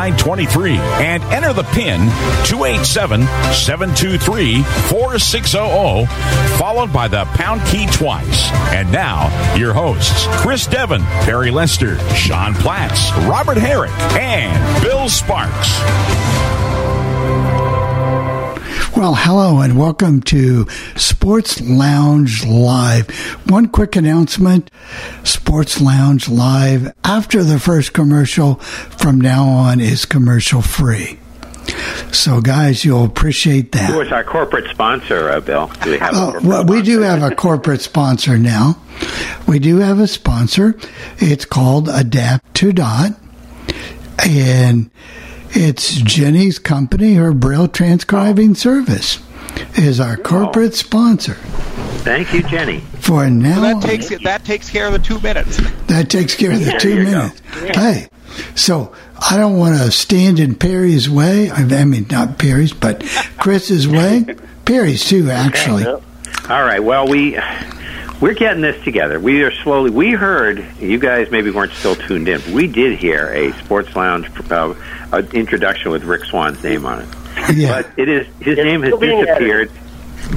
9923 and enter the PIN 287 723 4600, followed by the pound key twice. And now, your hosts Chris Devon, Barry Lester, Sean Platts, Robert Herrick, and Bill Sparks. Well, hello and welcome to Sports Lounge Live. One quick announcement Sports Lounge Live, after the first commercial, from now on is commercial free. So, guys, you'll appreciate that. Who is our corporate sponsor, uh, Bill? Do we have corporate well, we do have a corporate sponsor now. We do have a sponsor. It's called Adapt to Dot, and it's Jenny's company, her Braille transcribing service, is our corporate sponsor. Thank you, Jenny. For now, that takes that takes care of the two minutes. that takes care of the Yeah, two there you go. minutes. Hey, so I don't want to stand in Perry's way. I mean, not Perry's, but Chris's way. Perry's too, actually. All right. Well, we we're getting this together. We are slowly. We heard you guys maybe weren't still tuned in. We did hear a sports lounge uh, uh, introduction with Rick Swan's name on it, Yeah. but it is his name has disappeared.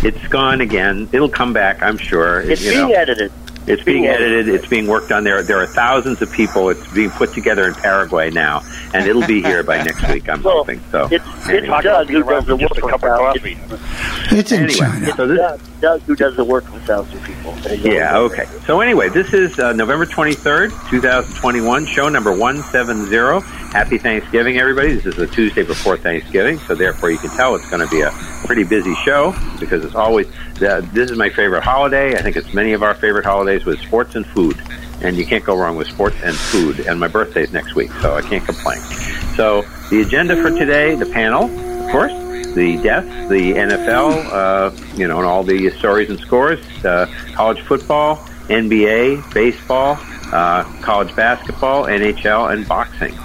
It's gone again. It'll come back, I'm sure. It's you being know. edited. It's being being edited. It's being worked on. There, there are thousands of people. It's being put together in Paraguay now, and it'll be here by next week. I'm Well, hoping. So, It's, it's anyway. Doug who does the work Just a cup of thousands. coffee. It's in Anyway, China. so this, Doug who does the work for thousands of people. Yeah, okay. So anyway, this is uh, November 23rd, 2021, show number 170. Happy Thanksgiving, everybody. This is the Tuesday before Thanksgiving, so therefore you can tell it's going to be a pretty busy show because it's always, uh, this is my favorite holiday. I think it's many of our favorite holidays with sports and food. And you can't go wrong with sports and food. And my birthday's next week, so I can't complain. So the agenda for today, the panel, of course, the deaths, the NFL, uh, you know, and all the stories and scores, uh, college football, NBA, baseball, uh, college basketball, NHL, and boxing.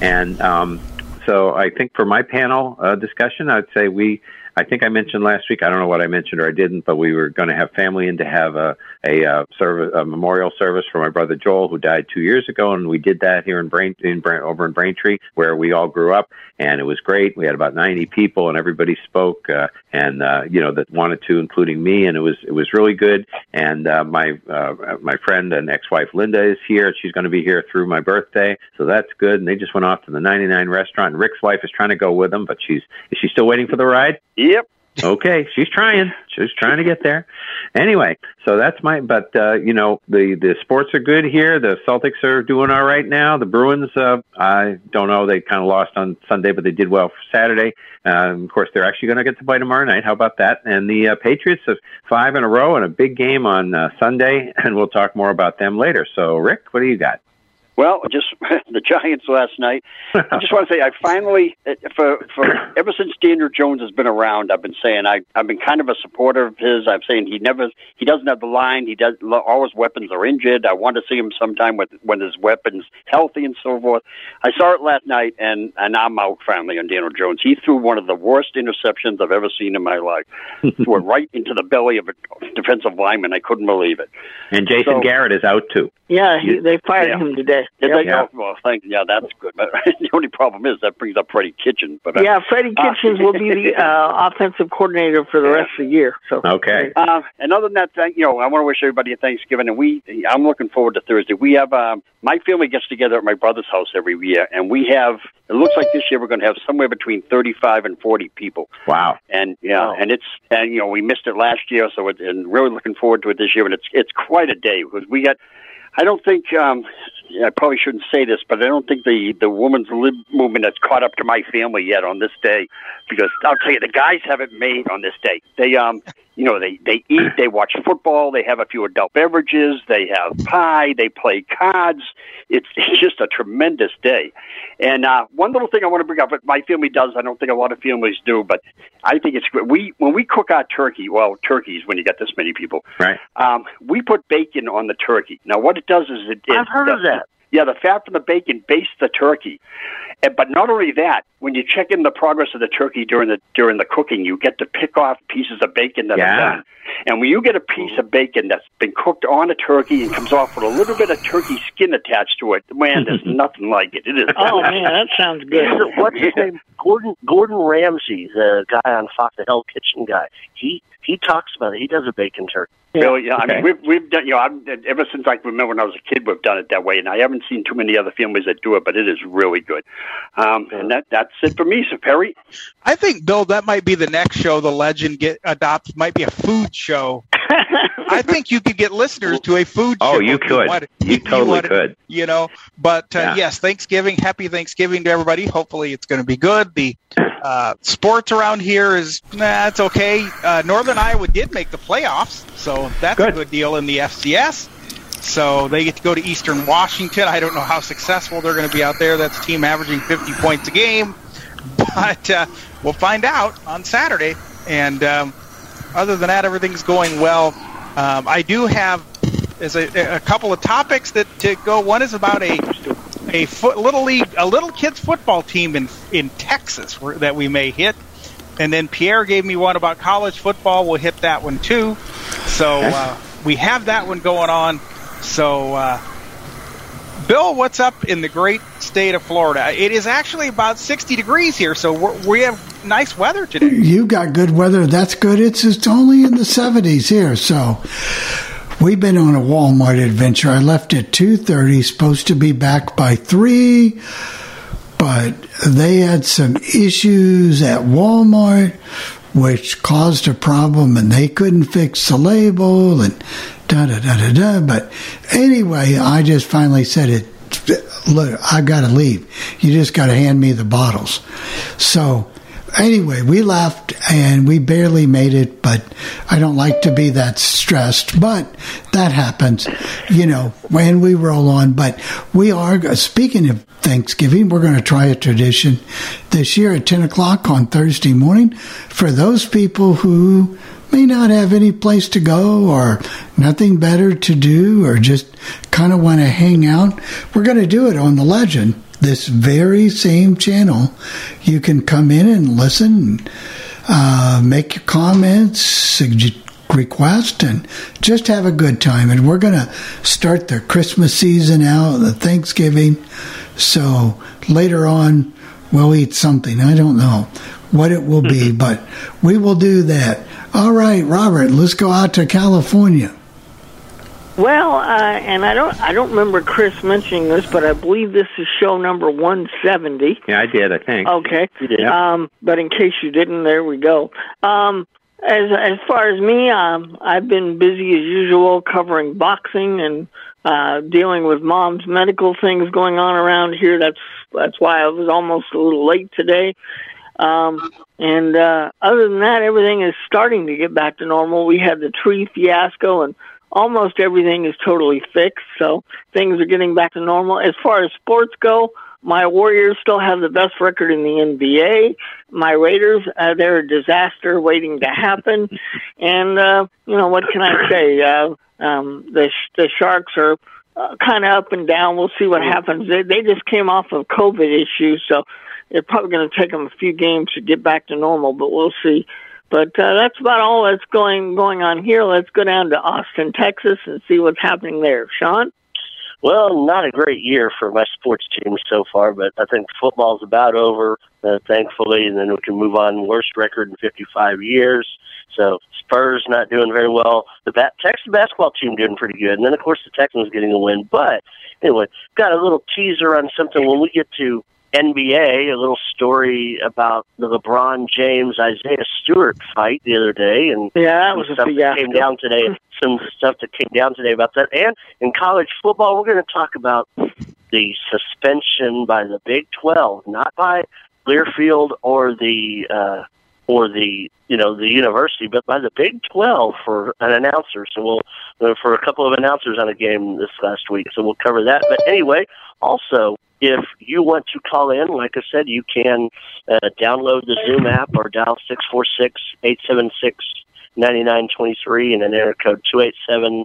And um, so I think for my panel uh, discussion, I'd say we. I think I mentioned last week. I don't know what I mentioned or I didn't, but we were going to have family in to have a a, uh, service, a memorial service for my brother Joel, who died two years ago, and we did that here in Brain, in Brain over in Braintree, where we all grew up, and it was great. We had about ninety people, and everybody spoke, uh, and uh, you know that wanted to, including me, and it was it was really good. And uh, my uh, my friend and ex-wife Linda is here. She's going to be here through my birthday, so that's good. And they just went off to the 99 restaurant. And Rick's wife is trying to go with them, but she's is she still waiting for the ride? Yep. Okay, she's trying. She's trying to get there. Anyway, so that's my. But uh, you know, the the sports are good here. The Celtics are doing all right now. The Bruins, uh, I don't know. They kind of lost on Sunday, but they did well for Saturday. Um, of course, they're actually going to get to play tomorrow night. How about that? And the uh, Patriots have five in a row and a big game on uh, Sunday, and we'll talk more about them later. So, Rick, what do you got? Well, just the Giants last night. I just want to say I finally, uh, for for ever since Daniel Jones has been around, I've been saying I I've been kind of a supporter of his. I'm saying he never he doesn't have the line. He does all his weapons are injured. I want to see him sometime with when his weapons healthy and so forth. I saw it last night, and and I'm out finally on Daniel Jones. He threw one of the worst interceptions I've ever seen in my life. threw it right into the belly of a defensive lineman. I couldn't believe it. And Jason So- Garrett is out too. Yeah, he, they fired Yeah. him today. Did Yep. they? Yeah. Well, thank yeah, that's good. But the only problem is that brings up Freddie Kitchen. But uh, Yeah, Freddie Uh, will be the uh, offensive coordinator for the rest of the year. So Okay. Uh, and other than that, thank, you know, I want to wish everybody a Thanksgiving, and we, I'm looking forward to Thursday. We have, um, my family gets together at my brother's house every year, and we have, it looks like this year we're going to have somewhere between 35 and 40 people. Wow. And yeah, and it's, and you know, we missed it last year, so it, and really looking forward to it this year, and it's, it's quite a day because we got, I don't think um, I probably shouldn't say this, but I don't think the the women's lib movement has caught up to my family yet on this day, because I'll tell you, the guys have it made on this day. They um, you know, they they eat, they watch football, they have a few adult beverages, they have pie, they play cards. It's it's just a tremendous day. And uh, one little thing I want to bring up, that my family does, I don't think a lot of families do, but I think it's great. We when we cook our turkey, well, turkeys when you get this many people, Right. um, we put bacon on the turkey. Now, what it does is it. it I've heard of that. Yeah, the fat from the bacon bastes the turkey. And, but not only that, when you check in the progress of the turkey during the during the cooking, you get to pick off pieces of bacon that Yeah. are done. And when you get a piece of bacon that's been cooked on a turkey and comes off with a little bit of turkey skin attached to it, man, there's nothing like it. It is. Oh man, that sounds good. What's his name? Gordon Gordon Ramsay, the guy on Fox, the Hell Kitchen guy. He he talks about it. He does a bacon turkey. Really, yeah. I mean, we've we've done. You know, I'm, ever since I remember when I was a kid, we've done it that way, and I haven't seen too many other families that do it, but it is really good. Um, and that that's it for me, so Perry. I think Bill, that might be the next show the legend get adopts. Might be a food show. I think you could get listeners to a food show. Oh, you if could. wanted- You if totally wanted- could. You know, but uh, Yeah. yes, Thanksgiving, happy Thanksgiving to everybody. Hopefully, it's going to be good. The uh, sports around here is nah, it's okay. Uh, Northern Iowa did make the playoffs, so that's a Good. good deal in the FCS. So they get to go to Eastern Washington. I don't know how successful they're going to be out there. That's a team averaging 50 points a game, but uh, we'll find out on Saturday. And um, other than that, everything's going well. Um, I do have is a, a couple of topics that to go. One is about a a foot, little league, a little kids football team in in Texas where, that we may hit. And then Pierre gave me one about college football. We'll hit that one too. So uh, we have that one going on. So, uh, Bill, what's up in the great state of Florida? It is actually about 60 degrees here, so we're, we have nice weather today. You got good weather. That's good. It's it's only in the 70s here, so we've been on a Walmart adventure. I left at 2:30, supposed to be back by 3, but they had some issues at Walmart which caused a problem and they couldn't fix the label and da da da da da. But anyway, I just finally said it. Look, I got to leave. You just got to hand me the bottles. So anyway, we left and we barely made it, but I don't like to be that stressed, but that happens, you know, when we roll on. But we are, speaking of Thanksgiving, we're going to try a tradition this year at 10 o'clock on Thursday morning for those people who may not have any place to go or nothing better to do or just kind of want to hang out. We're going to do it on the legend this very same channel, you can come in and listen, uh, make your comments, suggest request, and just have a good time. And we're going to start the Christmas season out, the Thanksgiving. So later on, we'll eat something. I don't know what it will be, but we will do that. All right, Robert, let's go out to California. Well, uh, and I don't I don't remember Chris mentioning this, but I believe this is show number 170. Yeah, I did. I think. Okay. You did. Um, but in case you didn't, there we go. Um, as as far as me, um, I've been busy as usual covering boxing and uh, dealing with mom's medical things going on around here. That's that's why I was almost a little late today. Um, and uh, other than that, everything is starting to get back to normal. We had the tree fiasco, and almost everything is totally fixed. So things are getting back to normal. As far as sports go, my Warriors still have the best record in the NBA. My Raiders, uh, they're a disaster waiting to happen. And, uh, you know, what can I say? Uh, um, the, the Sharks are uh, kind of up and down. We'll see what happens. They, they just came off of COVID issues, so it's probably going to take them a few games to get back to normal, but we'll see. But uh, that's about all that's going going on here. Let's go down to Austin, Texas, and see what's happening there. Sean. Well, not a great year for my sports team so far, but I think football's about over, uh, thankfully, and then we can move on. Worst record in 55 years. So Spurs not doing very well. The bat- Texas basketball team doing pretty good, and then of course the Texans getting a win. But anyway, got a little teaser on something when we get to NBA, a little story about the LeBron James Isaiah Stewart fight the other day, and yeah, that was stuff that came down today. Some stuff that came down today about that, and in college football, we're going to talk about the suspension by the Big Twelve, not by Learfield or the uh, or the you know the university, but by the Big Twelve for an announcer. So we'll uh, for a couple of announcers on a game this last week. So we'll cover that. But anyway, also if you want to call in, like I said, you can uh, download the Zoom app or dial six four six eight seven six ninety nine twenty three and then enter code two eight seven.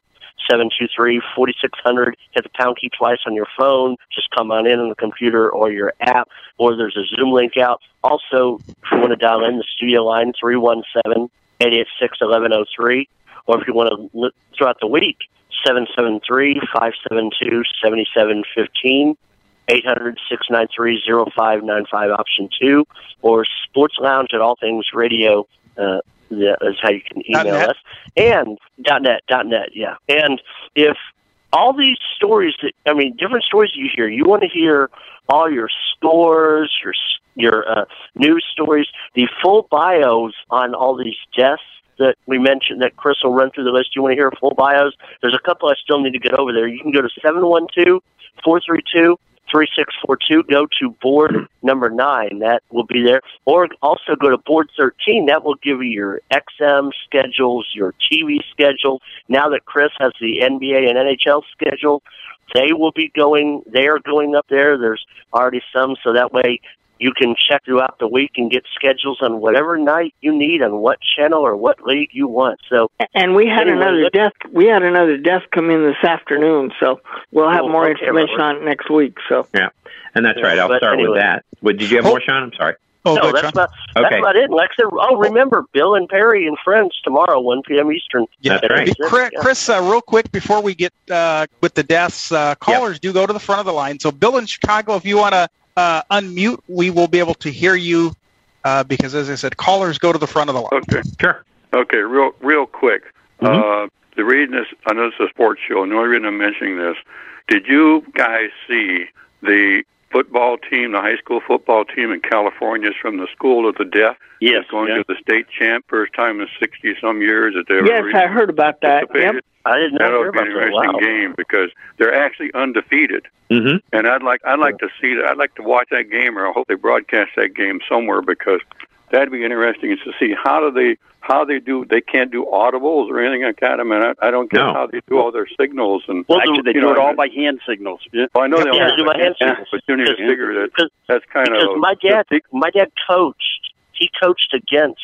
723-4600. Hit the pound key twice on your phone. Just come on in on the computer or your app, or there's a Zoom link out. Also, if you want to dial in, the studio line, 317-886-1103. Or if you want to throughout the week, 773-572-7715. 800-693-0595 option 2 or sports lounge at all things radio uh, that is how you can email .net. us. And dot net, dot net, yeah. And if all these stories that I mean, different stories you hear, you want to hear all your scores, your your uh, news stories, the full bios on all these deaths that we mentioned that Chris will run through the list. You want to hear full bios? There's a couple I still need to get over there. You can go to seven one two four three two. 3642, go to board number nine. That will be there. Or also go to board 13. That will give you your XM schedules, your TV schedule. Now that Chris has the NBA and NHL schedule, they will be going, they are going up there. There's already some, so that way you can check throughout the week and get schedules on whatever night you need on what channel or what league you want. So, And we had Anyway, another let- death. We had another death come in this afternoon, so we'll have Oh, more okay, information on it next week. So Yeah, and that's Yeah, right. I'll start anyway. with that. What, did you have Oh. more, Sean? I'm sorry. Oh, no, that's Sean. about that's Okay. about it. Like oh, remember Bill and Perry and friends tomorrow, 1 p.m. Eastern. Yeah, That's right. Chris, Yeah. Chris uh, real quick before we get uh, with the deaths, uh, callers do go to the front of the line. So, Bill in Chicago, if you want to uh, unmute, we will be able to hear you uh, because, as I said, callers go to the front of the line. Okay. Sure. Okay, real real quick. Mhm. Uh, the reason this, I know it's a sports show. and The only reason I'm mentioning this, did you guys see the football team, the high school football team in California is from the school of the deaf? Yes, Going yeah. to the state champ, first time in 60 some years that they ever yes, I heard about that. Yep. participated. I didn't know That'll hear be an about that. interesting Wow. game because they're actually undefeated. Mm-hmm. And I'd like I'd like to see that. I'd like to watch that game, or I hope they broadcast that game somewhere because that'd be interesting to see how do they how they do. They can't do audibles or anything like that. I mean, I, I don't get No. how they do all their signals and. Well, actually, they do know, it all by hand signals. Yeah. Well, I know they Yeah, all do by hand yeah, signals. but you need to figure that because- that's kind because of my dad my dad coached he coached against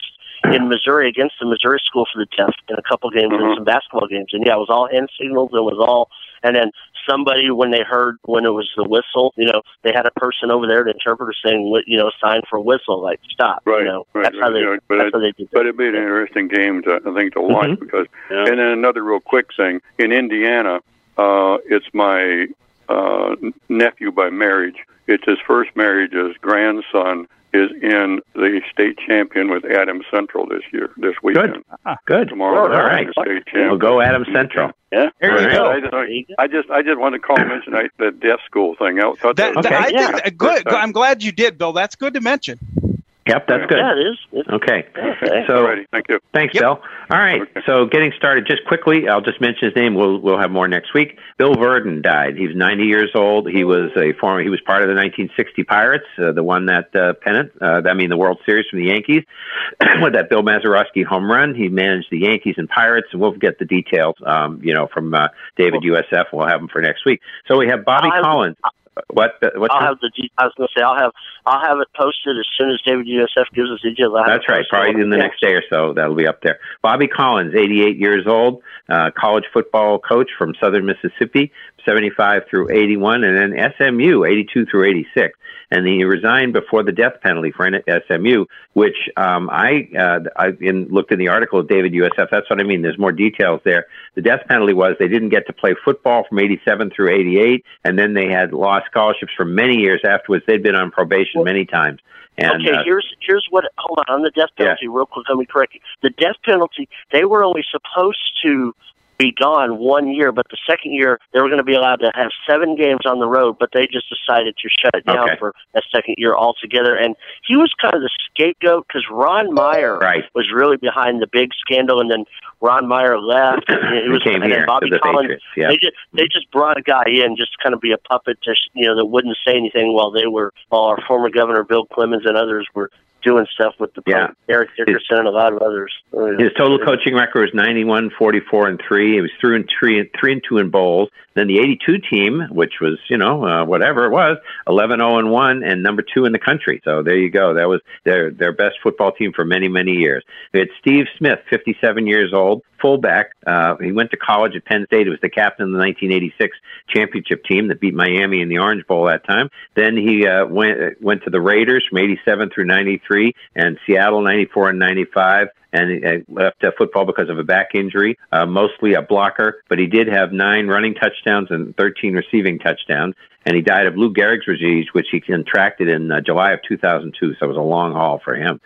in Missouri against the Missouri School for the Deaf in a couple games and Mhm. some basketball games and yeah it was all hand signals it was all and then somebody when they heard when it was the whistle you know they had a person over there the interpreter saying you know sign for whistle like stop Right, you know right, that's how they yeah, but that's it- how they did But it'd be an interesting game to I think to watch Mhm. because Yeah. and then another real quick thing in Indiana, uh, it's my uh, nephew by marriage. It's his first marriage. His grandson is in the state champion with Adam Central this year, this weekend. Ah, good. Tomorrow, All they're right. the state champion. We'll go Adam Central. Yeah. There you All go. I just, I just, I just wanted to call and mention I, the deaf school thing. I thought that, That, was that- I yeah. think good. Uh, I'm glad you did, Bill. That's good to mention. Yep, that's good. yeah it is It's- Okay. Okay. So Alrighty, thank you. Thanks, Yep. Bill. All right. Okay. So getting started just quickly, I'll just mention his name. We'll we'll have more next week. Bill Virdon died. He was 90 years old. He was a former. He was part of the 1960 Pirates, uh, the one that uh, pennant. Uh, I mean, the World Series from the Yankees with that Bill Mazeroski home run. He managed the Yankees and Pirates, and we'll get the details. Um, you know, from uh, David USF. We'll have them for next week. So we have Bobby I'll have- Collins. What? What's I'll the- have the de- I was going to say I'll have I'll have it posted as soon as David USF gives us details. I'll That's right. Probably in the Yeah. next day or so, that'll be up there. Bobby Collins, 88 years old, uh, college football coach from Southern Mississippi, 75 through 81, and then SMU, 82 through 86. And he resigned before the death penalty for SMU, which um, I uh, I in, looked in the article of David USF. That's what I mean. There's more details there. The death penalty was they didn't get to play football from 87 through 88, and then they had lost scholarships for many years afterwards. They'd been on probation many times. And, okay, uh, here's here's what. Hold on, on the death penalty, real quick. Let me correct you. The death penalty, they were only supposed to be gone one year, but the second year they were going to be allowed to have seven games on the road, but they just decided to shut it down Okay. for a second year altogether. And he was kind of the scapegoat because Ron Meyer Right. was really behind the big scandal, and then Ron Meyer left. And it was and then Bobby the Collins. Patriots, yeah. They just they mm-hmm. just brought a guy in just to kind of be a puppet to you know that wouldn't say anything while they were while our former governor Bill Clements and others were doing stuff with the Yeah. Eric Dickerson and a lot of others. His total coaching record was 91, 44, and 3. He was three and three, three and 2 in bowls. Then the 82 team, which was, you know, uh, whatever it was, 11 0 and 1 and number 2 in the country. So there you go. That was their their best football team for many, many years. We had Steve Smith, 57 years old, fullback. Uh, he went to college at Penn State. He was the captain of the 1986 championship team that beat Miami in the Orange Bowl that time. Then he uh, went went to the Raiders from 87 through 93 and Seattle 94 and 95 and he uh, left uh, football because of a back injury, uh, mostly a blocker, but he did have nine running touchdowns and 13 receiving touchdowns. And he died of Lou Gehrig's disease, which he contracted in uh, July of 2002. So it was a long haul for him.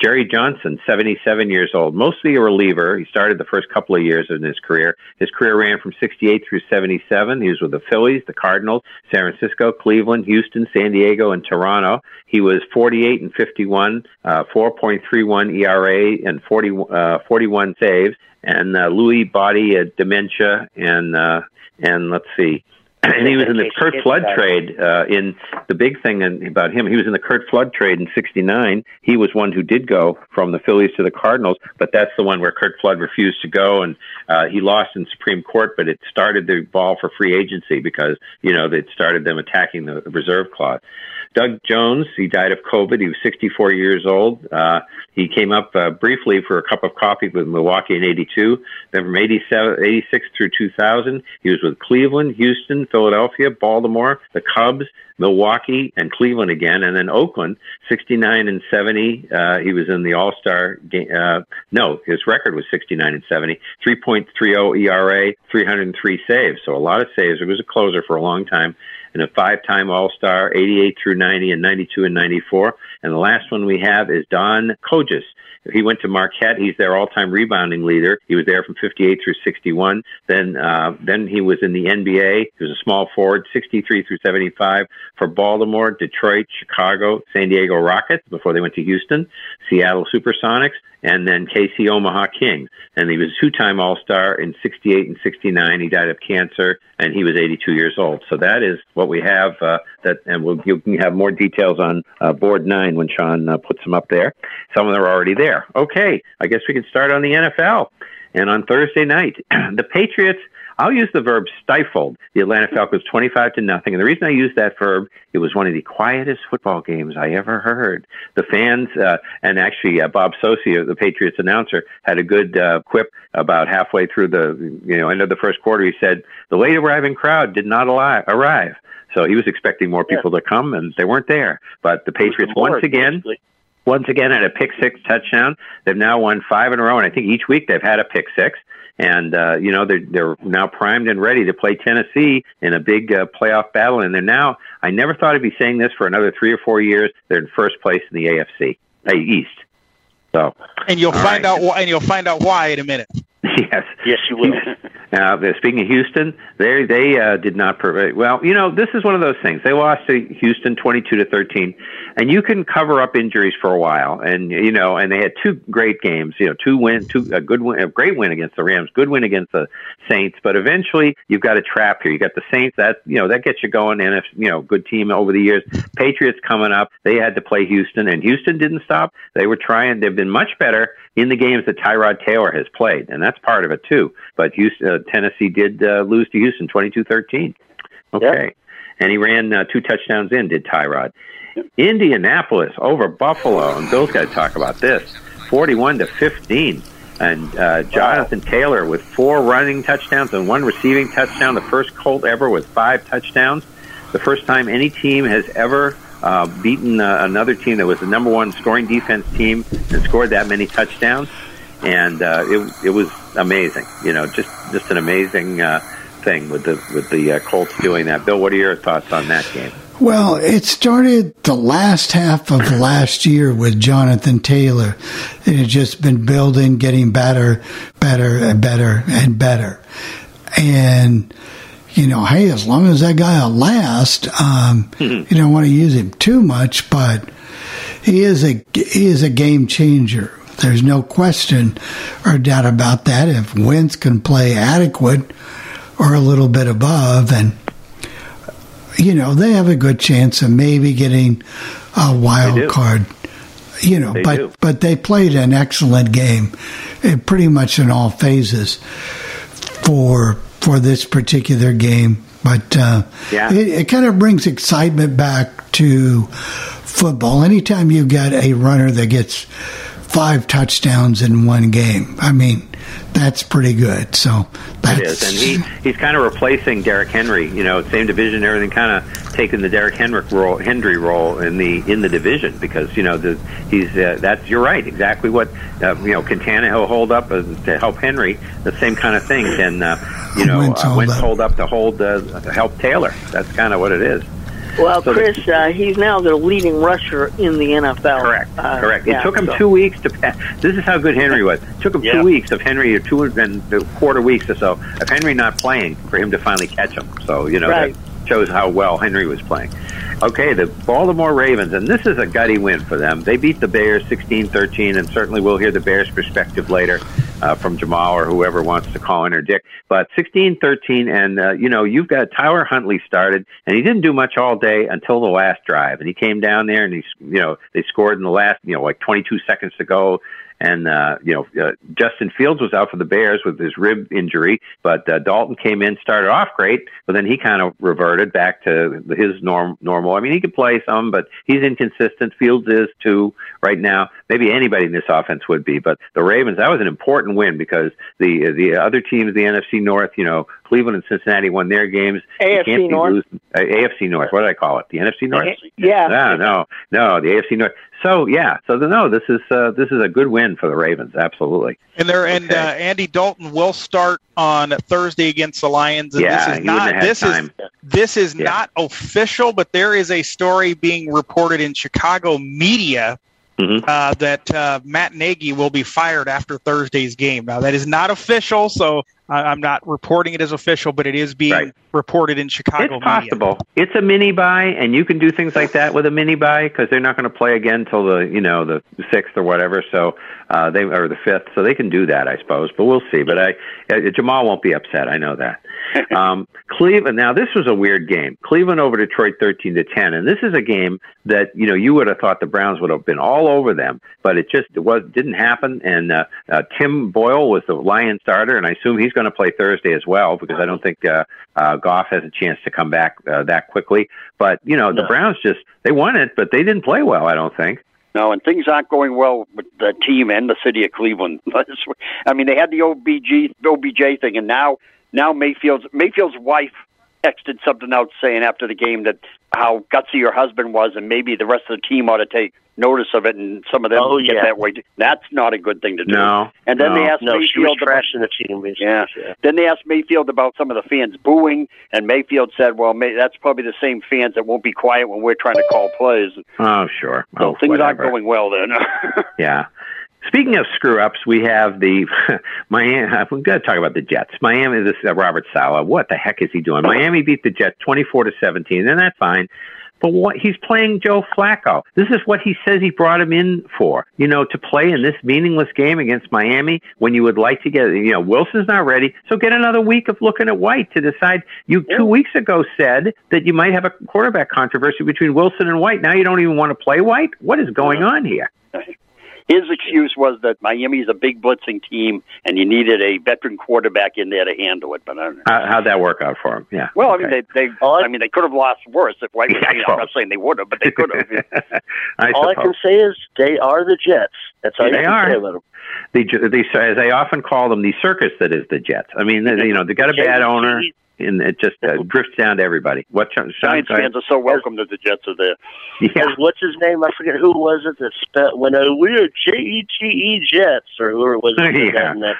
Jerry Johnson, 77 years old, mostly a reliever. He started the first couple of years in his career. His career ran from 68 through 77. He was with the Phillies, the Cardinals, San Francisco, Cleveland, Houston, San Diego, and Toronto. He was 48 and 51, uh, 4.31 ERA, and 40, uh, 41 saves. And uh, Lewy body uh, dementia, and uh, and let's see, and he was in the Curt Flood trade. Uh, in the big thing in, about him, he was in the Curt Flood trade in '69. He was one who did go from the Phillies to the Cardinals, but that's the one where Curt Flood refused to go, and uh, he lost in Supreme Court. But it started the ball for free agency because you know it started them attacking the reserve clause. Doug Jones, he died of COVID. He was 64 years old. Uh, he came up uh, briefly for a cup of coffee with Milwaukee in 82. Then from 87, 86 through 2000, he was with Cleveland, Houston, Philadelphia, Baltimore, the Cubs, Milwaukee, and Cleveland again. And then Oakland, 69 and 70. Uh, he was in the All Star game. Uh, no, his record was 69 and 70. 3.30 ERA, 303 saves. So a lot of saves. It was a closer for a long time and a five-time All-Star, 88 through 90 and 92 and 94. And the last one we have is Don Kojis. He went to Marquette. He's their all-time rebounding leader. He was there from 58 through 61. Then, uh, then he was in the NBA. He was a small forward, 63 through 75 for Baltimore, Detroit, Chicago, San Diego Rockets before they went to Houston, Seattle Supersonics, and then KC Omaha King. And he was a two-time All-Star in 68 and 69. He died of cancer, and he was 82 years old. So that is what we have. Uh, that, and we'll you can have more details on uh, board nine when Sean uh, puts them up there. Some of them are already there. Okay, I guess we can start on the NFL. And on Thursday night, the Patriots. I'll use the verb stifled the Atlanta Falcons 25 to nothing. And the reason I use that verb, it was one of the quietest football games I ever heard. The fans, uh, and actually uh, Bob Socci, the Patriots announcer, had a good uh, quip about halfway through the, you know, end of the first quarter. He said, the late arriving crowd did not ali- arrive. So he was expecting more people to come, and they weren't there. But the Patriots once again, once again had a pick six touchdown. They've now won five in a row, and I think each week they've had a pick six. And uh, you know they're they're now primed and ready to play Tennessee in a big uh, playoff battle. And they're now I never thought I'd be saying this for another three or four years. They're in first place in the AFC uh, East. So And you'll find right. out why, and you'll find out why in a minute. yes, yes, you will. Now, uh, speaking of Houston, they they uh, did not provide. Well, you know, this is one of those things. They lost to Houston twenty-two to thirteen, and you can cover up injuries for a while. And you know, and they had two great games. You know, two win, two a good win, a great win against the Rams, good win against the Saints. But eventually, you've got a trap here. You got the Saints. That you know that gets you going. And if you know, good team over the years. Patriots coming up. They had to play Houston, and Houston didn't stop. They were trying. They've been much better in the games that Tyrod Taylor has played, and that's part of it too. But Houston, uh, Tennessee did uh, lose to Houston 22-13. Okay, and he ran uh, two touchdowns in. Did Tyrod? Indianapolis over Buffalo, and Bill's got to talk about this: forty-one to fifteen. And uh, Jonathan Taylor with four running touchdowns and one receiving touchdown, the first Colt ever with five touchdowns. The first time any team has ever uh, beaten uh, another team that was the number one scoring defense team and scored that many touchdowns. And uh, it it was amazing, you know, just just an amazing uh, thing with the with the uh, Colts doing that. Bill, what are your thoughts on that game? Well, it started the last half of last year with Jonathan Taylor. It had just been building, getting better, better, and better, and better. And, you know, hey, as long as that guy will last, um, you don't want to use him too much, but he is a he is a game changer. There's no question or doubt about that. If Wentz can play adequate or a little bit above, and you know they have a good chance of maybe getting a wild card. You know, They but do. but they played an excellent game, eh, pretty much in all phases for for this particular game. But uh, Yeah. it, it kind of brings excitement back to football. Anytime you get a runner that gets five touchdowns in one game, I mean, that's pretty good. So that's is, and he he's kind of replacing Derrick Henry. You know, same division, everything. Kind of taking the Derrick Henry role, Henry role in the in the division because you know the he's uh, that's you're right, exactly what uh, you know. Can Tannehill hold up uh, to help Henry? The same kind of thing. Can uh, you know Wentz uh, hold up. hold up to hold uh, to help Taylor? That's kind of what it is. Well, So the- Chris, uh, he's now the leading rusher in the NFL. Correct. Uh, Correct. yeah, it took him so- two weeks to. pa- This is how good Henry was. It took him Yeah. two weeks of Henry, or two and a quarter weeks or so of Henry not playing for him to finally catch him. So you know Right. that shows how well Henry was playing. Okay, the Baltimore Ravens, and this is a gutty win for them. They beat the Bears 16-13, and certainly we'll hear the Bears' perspective later uh, from Jamal or whoever wants to call in or Dick. But 16-13, and uh, you know you've got Tyler Huntley started, and he didn't do much all day until the last drive, and he came down there and he's you know they scored in the last you know like 22 seconds to go. And uh, you know, uh, Justin Fields was out for the Bears with his rib injury, but uh, Dalton came in, started off great, but then he kind of reverted back to his norm normal. I mean, he could play some, but he's inconsistent. Fields is too right now. Maybe anybody in this offense would be, but the Ravens that was an important win because the the other teams, the NFC North, you know, Cleveland and Cincinnati won their games. AFC can't North. losing- uh, AFC North. What did I call it? The NFC North. Yeah. No, no, no. The AFC North. So yeah. So the, no, this is uh, this is a good win for the Ravens. Absolutely. And there and uh, Andy Dalton will start on Thursday against the Lions. And Yeah, this he is wouldn't not this time. is this is Yeah. not official, but there is a story being reported in Chicago media Mhm. uh, that uh, Matt Nagy will be fired after Thursday's game. Now that is not official, so I, I'm not reporting it as official, but it is being Right. reported in Chicago It's media. possible. It's a mini buy, and you can do things like that with a mini buy because they're not going to play again till the you know the sixth or whatever. So uh, they or the fifth, so they can do that, I suppose. But we'll see. But I uh, Jamal won't be upset. I know that. Um, Cleveland. Now this was a weird game. Cleveland over Detroit, thirteen to ten, and this is a game that you know you would have thought the Browns would have been all over them, but it just it was didn't happen. And uh, uh, Tim Boyle was the Lion starter, and I assume he's going to play Thursday as well because I don't think uh, uh, Goff has a chance to come back uh, that quickly. But you know the No. Browns just they won it, but they didn't play well. I don't think. No, and things aren't going well with the team and the city of Cleveland. I mean, they had the OBG OBJ thing, and now now Mayfield's Mayfield's wife texted something out saying after the game that how gutsy your husband was, and maybe the rest of the team ought to take notice of it, and some of them Oh, get yeah. that way. That's not a good thing to do. No, And then no. they asked No, Mayfield about the team. basically. Yeah. Then they asked Mayfield about some of the fans booing, and Mayfield said, "Well, May, that's probably the same fans that won't be quiet when we're trying to call plays." Oh sure. So oh, things whatever. aren't going well then. Yeah. Speaking of screw ups, we have the Miami. We've got to talk about the Jets. Miami. This is uh, Robert Saleh. What the heck is he doing? Miami beat the Jets twenty four to seventeen, and that's fine. But what he's playing Joe Flacco. This is what he says he brought him in for. You know, to play in this meaningless game against Miami when you would like to get. You know, Wilson's not ready, so get another week of looking at White to decide. You two weeks ago said that you might have a quarterback controversy between Wilson and White. Now you don't even want to play White. What is going on here? His excuse was that Miami is a big blitzing team, and you needed a veteran quarterback in there to handle it. But I don't know. How, how'd that work out for him? Yeah. Well, I mean, they, they, I mean, they could have lost worse if White. Yeah, you know, I'm not saying they would have, but they could have. I All I can say is they are the Jets. That's all They you can are. say about them. The, the, as I often call them, the circus that is the Jets. I mean, they, you know, they got a bad owner. And it just uh, drifts down to everybody. What Sean, Giants fans are so welcome that the Jets are there. Yeah. As- what's his name? I forget who was it that spelled when uh, we're J E T E Jets or who was it? Yeah. And, uh,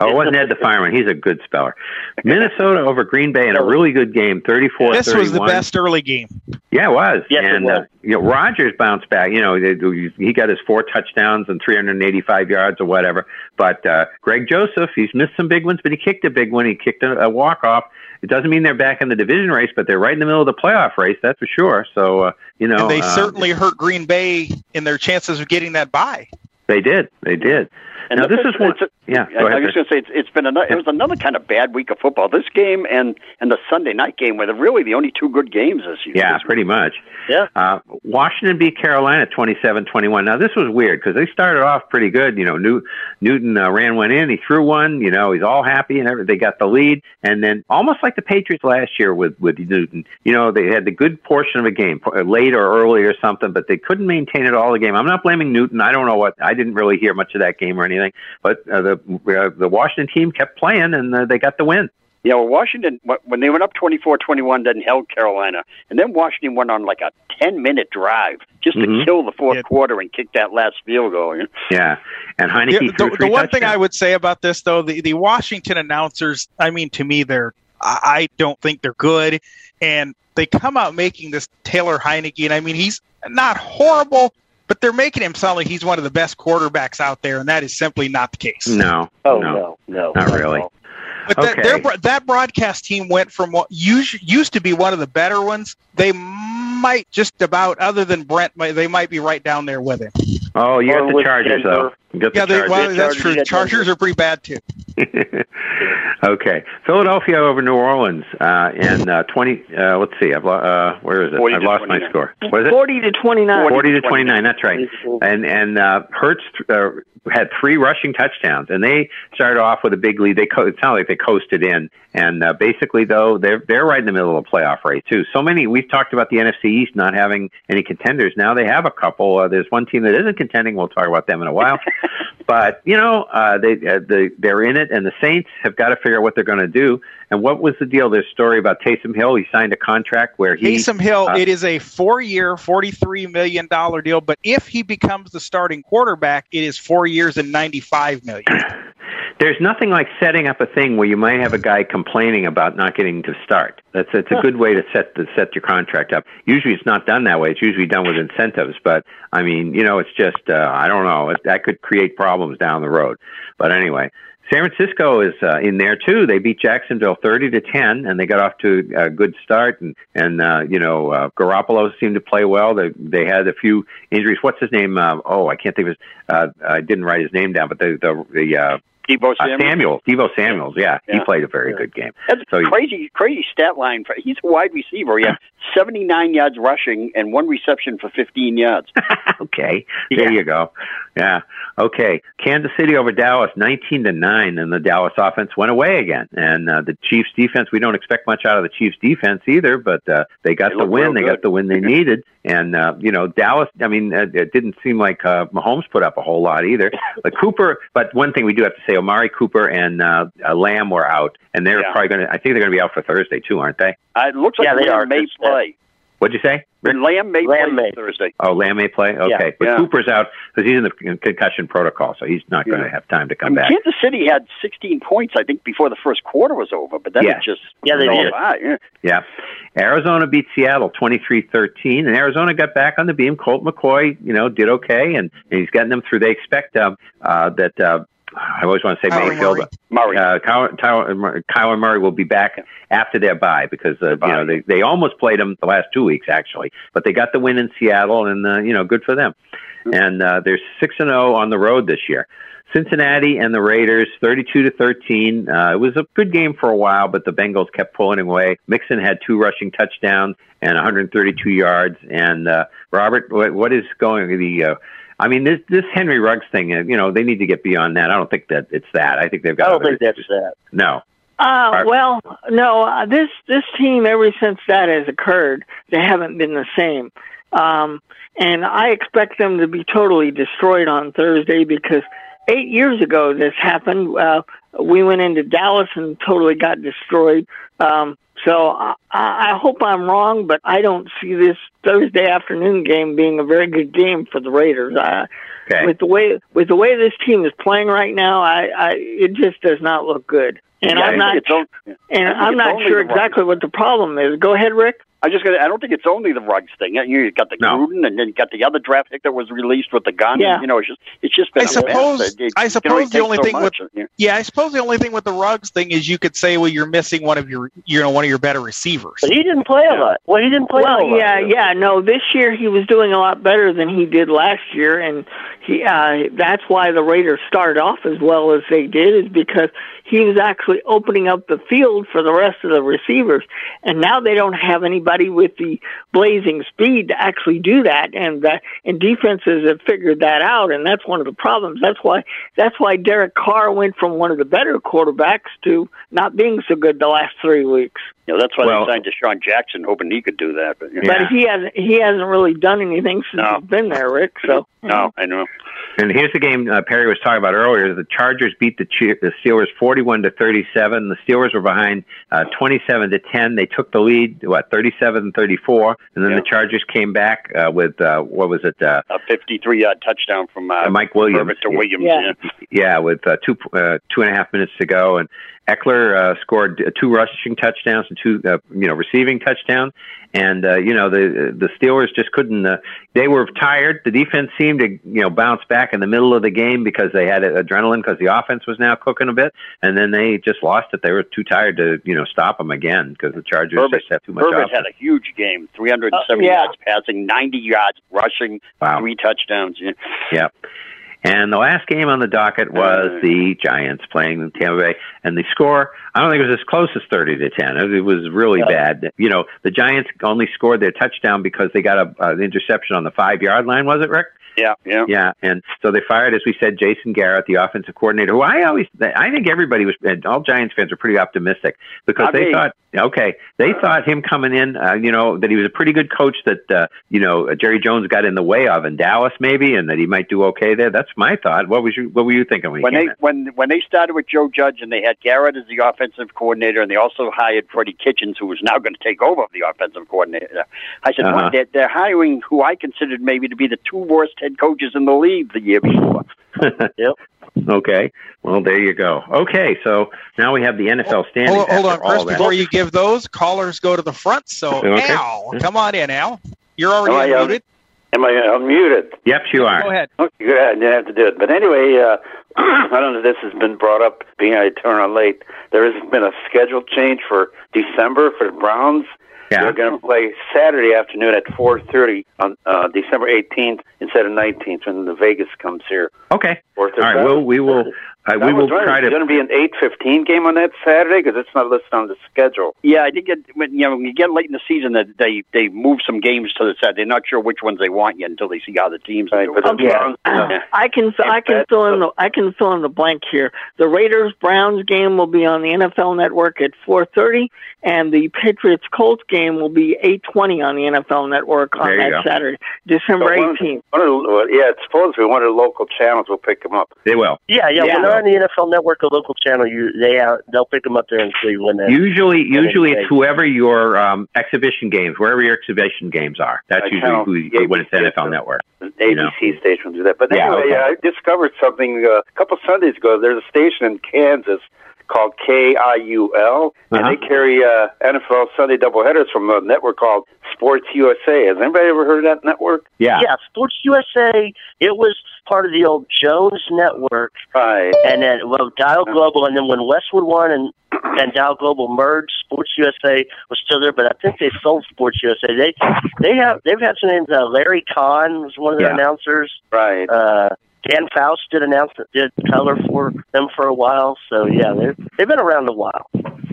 Oh, it wasn't Ed the fireman. He's a good speller. Minnesota over Green Bay in a really good game, 34 This was the best early game. Yeah, it was. Yes, it was. Uh, you know, Rodgers bounced back. You know, he got his four touchdowns and 385 yards or whatever. But uh, Greg Joseph, he's missed some big ones, but he kicked a big one. He kicked a, a walk off. It doesn't mean they're back in the division race, but they're right in the middle of the playoff race. That's for sure. So uh, you know, and they uh, certainly hurt Green Bay in their chances of getting that bye. they did. They did. And now this is one. Yeah, I, go I ahead. was going to say it's, it's been another. It was another kind of bad week of football. This game and and the Sunday night game were the, really the only two good games this year. Yeah, pretty much. Yeah. Uh, Washington beat Carolina 27-21. Now this was weird because they started off pretty good. You know, New, Newton uh, ran one in, he threw one. You know, he's all happy and everything. They got the lead, and then almost like the Patriots last year with with Newton. You know, they had the good portion of a game, late or early or something, but they couldn't maintain it all the game. I'm not blaming Newton. I don't know what. I didn't really hear much of that game or anything, but uh, the uh, the Washington team kept playing and uh, they got the win. Yeah, well, Washington when they went up 24-21, then held Carolina, and then Washington went on like a ten-minute drive just to Mhm. kill the fourth quarter and kick that last field goal. you know? Yeah, and Heinicke Yeah, threw the, three the one thing. I would say about this, though, the, the Washington announcers, I mean, to me, they're I I don't think they're good, and they come out making this Taylor Heinicke, and I mean, he's not horrible, but they're making him sound like he's one of the best quarterbacks out there, and that is simply not the case. No. Oh no, no, no, not really. But that, Okay. their, that broadcast team went from what us- used to be one of the better ones. They might just about, other than Brent, might- they might be right down there with him. Oh, you Or got the with Chargers though. Denver. You got the Yeah, they, Chargers. well, that's true. get Chargers are pretty bad too. okay, Philadelphia over New Orleans, uh, and uh, twenty. Uh, let's see, I've lo- uh, where is it? I've to lost my score. What is it? Forty to twenty-nine. Forty to twenty nine. That's right. And and uh, Hurts uh, had three rushing touchdowns, and they started off with a big lead. They co- it sounded like they coasted in, and uh, basically though they're they're right in the middle of the playoff race too. So many. We've talked about the NFC East not having any contenders. Now they have a couple. Uh, there's one team that isn't contending. We'll talk about them in a while. but you know uh, they uh, they they're in it, and the Saints have got to figure out what they're going to do. And what was the deal? This story about Taysom Hill. He signed a contract where he Taysom Hill, uh, it is a four-year, forty-three million dollar deal. But if he becomes the starting quarterback, it is four years and ninety-five million. there's nothing like setting up a thing where you might have a guy complaining about not getting to start. That's it's a good way to set to set your contract up. Usually it's not done that way. It's usually done with incentives. But I mean, you know, it's just uh, I don't know. It, that could create problems down the road. But anyway. San Francisco is uh, in there too. They beat Jacksonville thirty to ten, and they got off to a good start. And and uh, you know, uh, Garoppolo seemed to play well. They they had a few injuries. What's his name? Uh, oh, I can't think of his. Uh, I didn't write his name down, but the the the uh, Deebo uh, Samuel. Samuels, Devo Samuels, yeah, he played a very good game. That's So crazy, crazy stat line. For, he's a wide receiver. He had 79 yards rushing and one reception for 15 yards. okay, there you go. Yeah, okay. Kansas City over Dallas, nineteen to nine, and the Dallas offense went away again. And uh, the Chiefs defense, we don't expect much out of the Chiefs defense either, but uh, they got They the win. They got the win they needed. And uh, you know, Dallas. I mean, uh, it didn't seem like uh, Mahomes put up a whole lot either. But Cooper. But one thing we do have to say, Amari Cooper and uh, uh, Lamb were out, and they're Yeah. probably going to. I think they're going to be out for Thursday too, aren't they? Uh, it looks like Yeah, they Lamb are. may Good stat. play. What'd you say? And Lamb may Lamb play may. Thursday. Oh, Lamb may play. Okay, Yeah. but Yeah. Cooper's out because he's in the concussion protocol, so he's not going to Yeah. have time to I come mean, back. Kansas City had 16 points, I think, before the first quarter was over, but then Yeah. it just Yeah, they did. yeah. Yeah, Arizona beat Seattle 23-13, and Arizona got back on the beam. Colt McCoy, you know, did okay, and, and he's gotten them through. They expect uh, uh, that. Uh, I always want to say Kyler Mayfield. Murray. Murray. Uh, Kyler, Tyler, Kyler Murray will be back after their bye because uh, you know they they almost played him the last two weeks actually, but they got the win in Seattle, and uh, you know good for them. And uh, they're six and zero on the road this year. Cincinnati and the Raiders, 32 to 13. Uh, it was a good game for a while, but the Bengals kept pulling away. Mixon had two rushing touchdowns and 132 yards. And uh, Robert, what, what is going the? Uh, I mean, this this Henry Ruggs thing. Uh, you know, they need to get beyond that. I don't think that it's that. I think they've got. I don't other- think that's that. no. Uh, well, no, uh, this this team ever since that has occurred, they haven't been the same. Um, and I expect them to be totally destroyed on Thursday because eight years ago this happened. Uh, we went into Dallas and totally got destroyed. Um, so I, I hope I'm wrong, but I don't see this Thursday afternoon game being a very good game for the Raiders. I, Okay. With the way with the way this team is playing right now, I, I it just does not look good. And Yeah, I'm not and I'm not sure exactly what the problem is. Go ahead, Rick. I just got. I don't think it's only the Ruggs thing. You you got the Gruden, and then you got the other draft pick that was released with the gun. Yeah. You know, it's just it's just been. I a mess. suppose. It- it I suppose the only so thing much, with yeah. yeah, I suppose the only thing with the Ruggs thing is you could say, well, you're missing one of your, you know, one of your better receivers. But he didn't play a lot. Well, he didn't play a lot. yeah, yeah. No, this year he was doing a lot better than he did last year, and he uh, that's why the Raiders started off as well as they did, is because he was actually opening up the field for the rest of the receivers, and now they don't have anybody with the blazing speed to actually do that, and that and defenses have figured that out, and that's one of the problems. That's why that's why Derek Carr went from one of the better quarterbacks to not being so good the last three weeks. You know, that's why Well- they signed DeSean Jackson, hoping he could do that. But, you know. But he hasn't he hasn't really done anything since No. he's been there, Rick. So no, I know. And here's the game uh, Perry was talking about earlier. The Chargers beat the, Che- the Steelers 41 to 37. The Steelers were behind uh, 27 to 10. They took the lead, what, 37 34. And then the Chargers came back uh, with, uh, what was it? Uh, a 53 yard touchdown from uh, Mike Williams. Herbert to Williams. Yeah. Yeah. yeah, with uh, two uh, two and a half minutes to go, and Ekeler uh, scored uh, two rushing touchdowns and two uh, you know receiving touchdowns. And uh, you know the the Steelers just couldn't. Uh, they were tired. The defense seemed to you know bounce back in the middle of the game because they had adrenaline because the offense was now cooking a bit, and then they just lost it. They were too tired to you know stop them again because the Chargers Herbert, just have too much Herbert offense. had a huge game 370 Uh, yeah. yards passing, 90 yards rushing, Wow. three touchdowns. Yeah. Yep. And the last game on the docket was the Giants playing Tampa Bay, and the score I don't think it was as close as thirty to ten. It was really bad. You know, the Giants only scored their touchdown because they got a uh, interception on the five yard line. Was it Rick? Yeah, yeah. Yeah, and so they fired, as we said, Jason Garrett, the offensive coordinator. Who I always, I think everybody was, and all Giants fans are pretty optimistic because I they mean- thought, okay, they thought him coming in, uh, you know, that he was a pretty good coach that, uh, you know, Jerry Jones got in the way of in Dallas, maybe, and that he might do okay there. That's my thought. What was you, what were you thinking when, When they in? when when they started with Joe Judge and they had Garrett as the offensive coordinator and they also hired Freddie Kitchens who was now going to take over the offensive coordinator. I said, Uh-huh. "Wow, they're, they're hiring who I considered maybe to be the two worst head coaches in the league the year before. Yep. Okay, well there you go. Okay, so now we have the NFL standings. Hold, hold on, after all Chris. that. Before you give those, callers go to the front. So, Okay. Al, come on in, Al. You're already Am I, um, unmuted. Am I unmuted? Yep, you are. Go ahead. Okay, good. I didn't have to do it. But anyway, uh, I don't know if this has been brought up, being I turn on late. There has been a schedule change for December for the Browns. Yeah. They're going to play Saturday afternoon at 4.30 on uh, December 18th instead of 19th when the Vegas comes here. Okay. All 4:30. right. Well, we will. Uh, we will try to. It's going to be an 8.15 game on that Saturday because it's not listed on the schedule. Yeah, I think it, when you know when you get late in the season that they they move some games to the side. They're not sure which ones they want yet until they see how the teams are Right, doing. but Okay. Browns, uh, I can I can fill in the I can fill in the blank here. The Raiders Browns game will be on the NFL Network at 4:30, and the Patriots Colts game will be 8:20 on the NFL Network on that go. Saturday, December 18th. One of the, well, yeah, it's supposed to be one of the local channels will pick them up. They will. Yeah, yeah. Yeah. When they're on the NFL Network, a local channel, you they uh, they'll pick them up there in Cleveland. And, Usually, then usually it's whoever your um, exhibition games, wherever your exhibition games are. That's I usually who yeah, when it's yeah, NFL yeah. Network. The You know. ABC station will do that. But Yeah, anyway, okay. I discovered something uh, a couple Sundays ago. There's a station in Kansas called KIUL, and Uh-huh. they carry uh, NFL Sunday doubleheaders from a network called Sports USA. Has anybody ever heard of that network? Yeah. yeah, Sports USA. It was part of the old Jones Network, Right. and then well, Dial Global, and then when Westwood One and and Dial Global merged, Sports USA was still there, but I think they sold Sports USA. They they have they've had some names. Uh, Larry Kahn was one of the Yeah. announcers. Right. Uh, Dan Faust did announce did color for them for a while. So yeah, they've they've been around a while.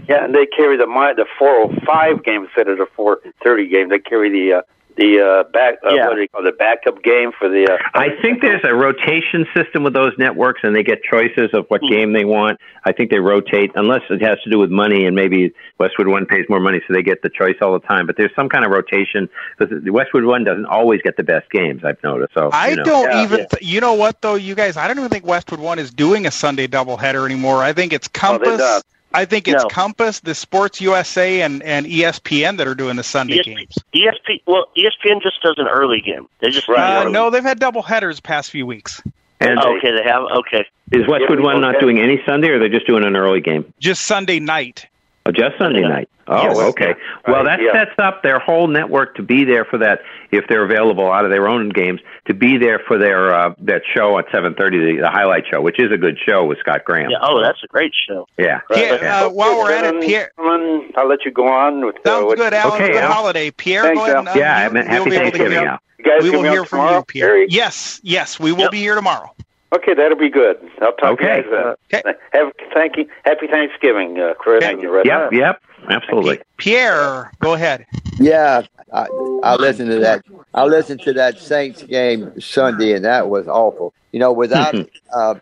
Yeah, and they carry the the 405 game instead of the 430 game. They carry the uh, the uh, back. Uh, Yeah. What do you call it, the backup game for the? Uh, I think there's a rotation system with those networks, and they get choices of what game they want. I think they rotate, unless it has to do with money, and maybe Westwood One pays more money, so they get the choice all the time. But there's some kind of rotation because the Westwood One doesn't always get the best games. I've noticed. So I you know. don't even. Th- you know what though, you guys? I don't even think Westwood One is doing a Sunday doubleheader anymore. I think it's Compass. not. I think it's No. Compass, the Sports USA, and and ESPN that are doing the Sunday ESP games. ESP, well, ESPN just does an early game. They just Uh, no, they've had double headers past few weeks. And Oh, okay, they have. Okay. is Westwood One not doing any Sunday, or they're just doing an early game? Just Sunday night. Oh, just Sunday night. Oh, Yes. okay. Well, that yeah. sets up their whole network to be there for that if they're available out of their own games to be there for their uh, that show at seven thirty, the, the highlight show, which is a good show with Scott Graham. Yeah. Oh, that's a great show. Yeah. Pierre, Yeah. uh, while we're at it, Pierre. Alan, I'll let you go on with. Uh, Sounds good, Alan. Okay, good Al. holiday, Pierre. Thanks, go ahead Al. unmute. Yeah, I mean, We'll happy be able to Thanksgiving, hear- You guys We will be on hear from tomorrow, you, Pierre. Gary? Yes, yes, we will be here tomorrow. Okay, that'll be good. I'll talk Okay. to you guys. Okay. Uh, have thank you. Happy Thanksgiving, uh, Chris. Okay. and the rest Yep. of. Yep. Absolutely. Pierre, go ahead. Yeah, I, I listened to that. I listened to that Saints game Sunday, and that was awful. You know, without uh,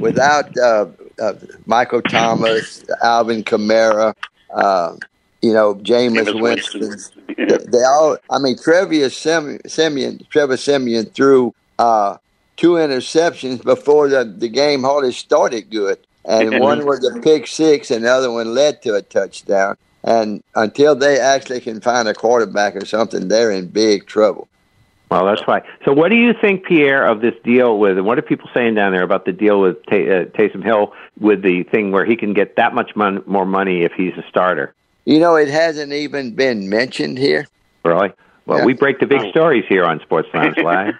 without uh, uh, Michael Thomas, Alvin Kamara, uh, you know, Jameis Jameis Winston, Winston. they, they all. I mean, Trevor Siemian, Trevor Siemian threw uh, two interceptions before the the game hardly started good, and one was a pick six, and the other one led to a touchdown. And until they actually can find a quarterback or something, they're in big trouble. Well, that's why. So, what do you think, Pierre, of this deal with? And what are people saying down there about the deal with Ta uh, Taysom Hill with the thing where he can get that much mon- more money if he's a starter? You know, it hasn't even been mentioned here. Really? Well, Yeah. we break the big oh. stories here on Sports Lounge Live.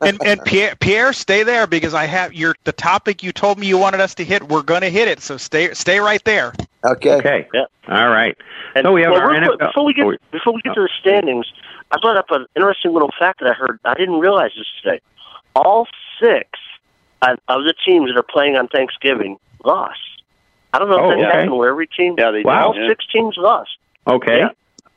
And and Pierre, Pierre, stay there because I have your the topic you told me you wanted us to hit. We're going to hit it, so stay stay right there. Okay. Okay. Yeah. All right. And, so we have well, our NFL. before we get oh, before we get to oh. the standings, I brought up an interesting little fact that I heard. I didn't realize this today. All six of of the teams that are playing on Thanksgiving lost. I don't know if Oh, that's okay. happened where every team. Yeah, they Wow. all do. six teams lost. okay. Yeah.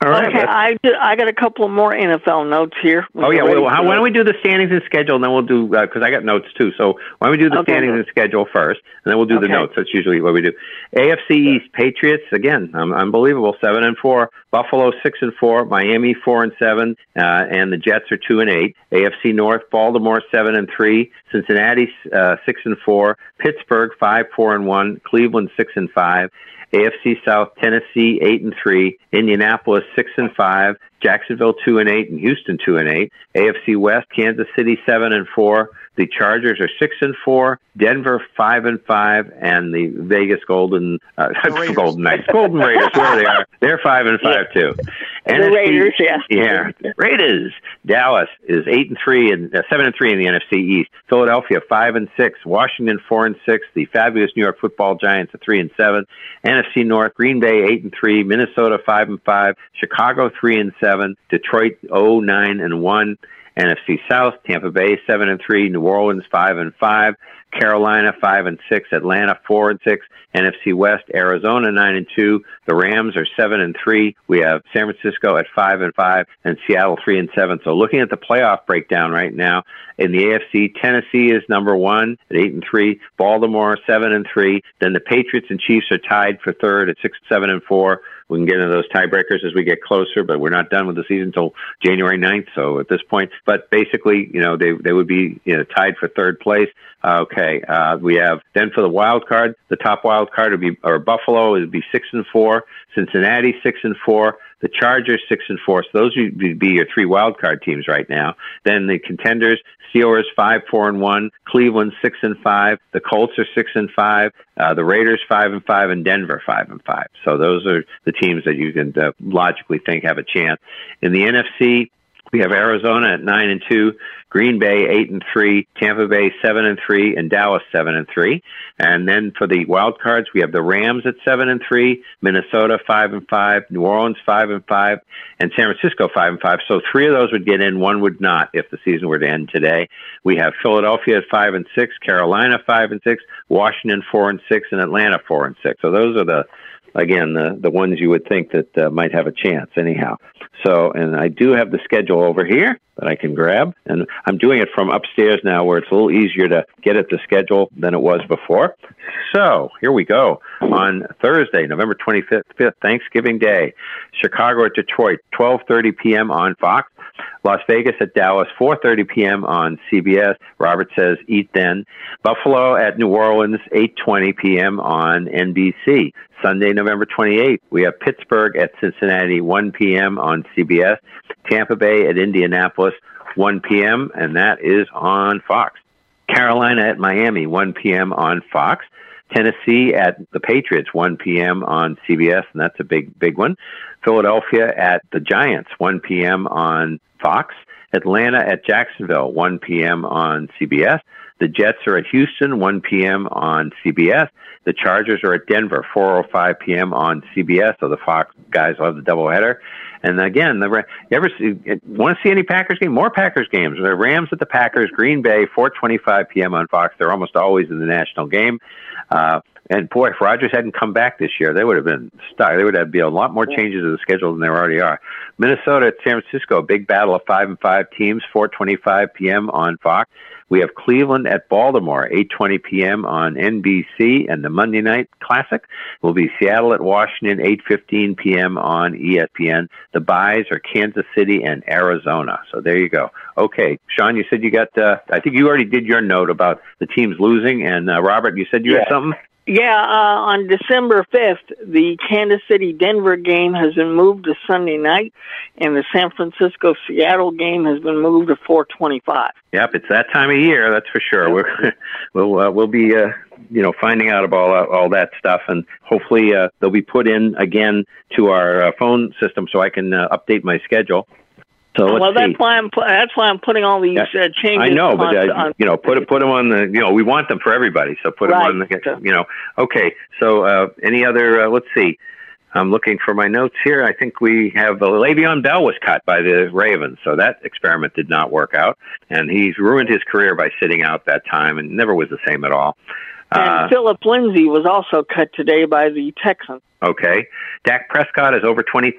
All right. Okay, I I got a couple of more NFL notes here. Oh yeah, well, how, why don't we do the standings and schedule, and then we'll do because I got notes too. So why don't we do the Okay. standings and schedule first, and then we'll do the notes. That's usually what we do. AFC East Patriots again, um, unbelievable, seven and four. Buffalo six and four. Miami four and seven, uh, and the Jets are two and eight. AFC North, Baltimore seven and three. Cincinnati uh, six and four. Pittsburgh five four and one. Cleveland six and five. AFC South, Tennessee eight and three, Indianapolis six and five, Jacksonville two and eight, and Houston two and eight. AFC West, Kansas City seven and four. The Chargers are six and four, Denver five and five, and the Vegas Golden uh. Golden Knights, Golden Raiders, where they are, they're five and five too. And The Raiders, yeah. yeah, Raiders. Dallas is eight and three and uh, seven and three in the NFC East. Philadelphia five and six. Washington four and six. The fabulous New York Football Giants at three and seven. NFC North, Green Bay eight and three. Minnesota five and five. Chicago three and seven. Detroit oh nine and one. NFC South, Tampa Bay seven and three. New Orleans five and five. Carolina five and six. Atlanta four and six. NFC West, Arizona nine and two. The Rams are seven and three. We have San Francisco at five and five, and Seattle three and seven. So looking at the playoff breakdown right now in the AFC, Tennessee is number one at eight and three. Baltimore seven and three. Then the Patriots and Chiefs are tied for third at six, seven and four. We can get into those tiebreakers as we get closer, but we're not done with the season until January 9th. So at this point, but basically, you know, they they would be you know tied for third place. Uh, okay, uh, we have then for the wild card, the top wild card would be or Buffalo would be six and four, Cincinnati six and four, the Chargers six and four. So those would be- be your three wild card teams right now. Then the contenders, Steelers five four and one, Cleveland six and five, the Colts are six and five, uh, the Raiders five and five, and Denver five and five. So those are the teams that you can uh, logically think have a chance. In the NFC, we have Arizona at nine and two, Green Bay eight and three, Tampa Bay seven and three, and Dallas seven and three. And then for the wild cards, we have the Rams at seven and three, Minnesota five and five, New Orleans five and five, and San Francisco five and five. So three of those would get in, one would not if the season were to end today. We have Philadelphia at five and six, Carolina five and six, Washington four and six, and Atlanta four and six. So those are the again, the the ones you would think that uh, might have a chance. Anyhow, so and I do have the schedule over here that I can grab, and I'm doing it from upstairs now, where it's a little easier to get at the schedule than it was before. So here we go on Thursday, November 25th, Thanksgiving Day, Chicago at Detroit, 12:30 p.m. on Fox. Las Vegas at Dallas, 4:30 p.m. on CBS. Robert says, "Eat then." Buffalo at New Orleans, 8:20 p.m. on NBC. Sunday, November 28th, we have Pittsburgh at Cincinnati, 1 p.m. on CBS. Tampa Bay at Indianapolis, 1 p.m., and that is on Fox. Carolina at Miami, 1 p.m. on Fox. Tennessee at the Patriots, 1 p.m. on CBS, and that's a big, big one. Philadelphia at the Giants, 1 p.m. on Fox. Atlanta at Jacksonville, 1 p.m. on CBS. The Jets are at Houston, 1 p.m. on CBS. The Chargers are at Denver, 4:05 p.m. on CBS. So the Fox guys have the doubleheader. And again, the you ever see, want to see any Packers game? More Packers games. The Rams at the Packers, Green Bay, 4:25 p.m. on Fox. They're almost always in the national game. Uh, and boy, if Rodgers hadn't come back this year, they would have been stuck. There would have been a lot more changes to the schedule than there already are. Minnesota at San Francisco, big battle of five and five teams, 4:25 p.m. on Fox. We have Cleveland at Baltimore, 8:20 p.m. on NBC, and the Monday Night Classic will be Seattle at Washington, 8:15 p.m. on ESPN. The byes are Kansas City and Arizona. So there you go. Okay, Sean, you said you got. Uh, I think you already did your note about the teams losing, and uh, Robert, you said you Yeah. had something. Yeah, uh, on December 5th, the Kansas City Denver game has been moved to Sunday night, and the San Francisco Seattle game has been moved to 425. Yep, it's that time of year. That's for sure. We're, we'll uh, we'll be uh, you know finding out about all, all that stuff, and hopefully uh, they'll be put in again to our uh, phone system so I can uh, update my schedule. So well, see. that's why I'm that's why I'm putting all these uh, changes. I know, but on, uh, you know, put put them on the. You know, we want them for everybody, so put Right. them on the. You know, okay. So uh, any other? Uh, let's see. I'm looking for my notes here. I think we have uh, Le'Veon Bell was cut by the Ravens, so that experiment did not work out, and he's ruined his career by sitting out that time, and never was the same at all. And Uh, Phillip Lindsay was also cut today by the Texans. Okay. Dak Prescott is over 20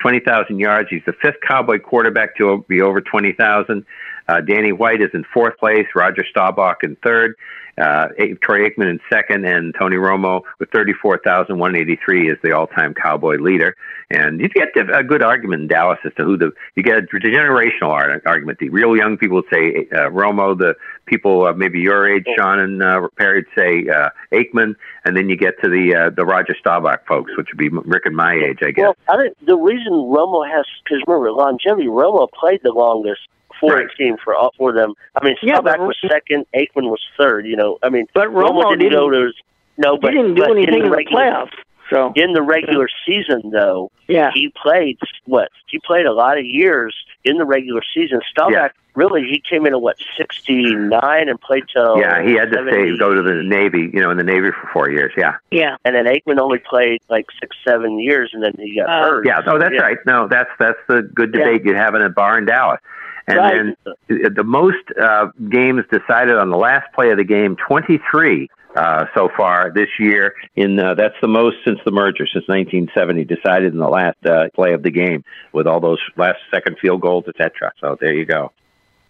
20,000 yards. He's the fifth Cowboy quarterback to be over 20,000. Uh, Danny White is in fourth place. Roger Staubach in third. Uh, Troy Aikman in second. And Tony Romo with 34,183 is the all-time Cowboy leader. And you get a good argument in Dallas as to who the, you get a generational argument. The real young people would say uh, Romo, the people uh, maybe your age, Sean and uh, Perry, would say uh, Aikman, and then you get to the uh, the Roger Staubach folks, which would be Rick and my age, I guess. Well, I think the reason Romo has, because remember, longevity, Romo played the longest for Right. a team for all for them. I mean, Staubach but- was second, Aikman was third. You know, I mean, But Romo didn't, go didn't- to no, but he didn't do but anything in the regular, playoffs. So In the regular season, though, Yeah. he played what? He played a lot of years in the regular season. Staubach really he came in at what sixty nine and played till yeah, he had to 70. stay, go to the Navy, you know, in the Navy for four years. Yeah. yeah. and then Aikman only played like six seven years, and then he got Uh, hurt. Yeah, oh, that's Yeah. right. No, that's that's the good debate you have in a bar in Dallas. And Right. then uh, the most uh, games decided on the last play of the game, 23 uh, so far this year. In uh, that's the most since the merger, since 1970, decided in the last uh, play of the game with all those last second field goals, etc. So there you go.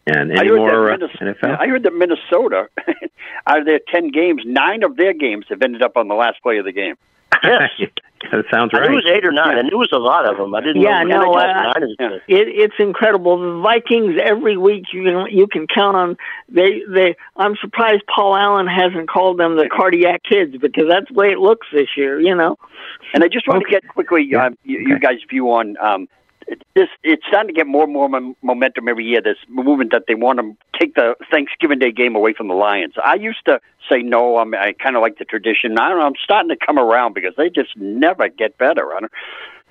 And I any heard, more uh, that Minnes- NFL? I heard that Minnesota, out of their 10 games, nine of their games have ended up on the last play of the game. Yes. That sounds I right. knew it was eight or nine. I knew it was a lot of them. I didn't Yeah, know. no, I uh, nine is. It, it's incredible. The Vikings every week you can you can count on they they. I'm surprised Paul Allen hasn't called them the cardiac kids because that's the way it looks this year. You know. And I just want to get quickly um, you, you guys' view on um, this. It's starting to get more and more mom- momentum every year. This movement that they want to take the Thanksgiving Day game away from the Lions. I used to say no. I'm, I kind of like the tradition. I don't know. I'm starting to come around because they just never get better. I don't.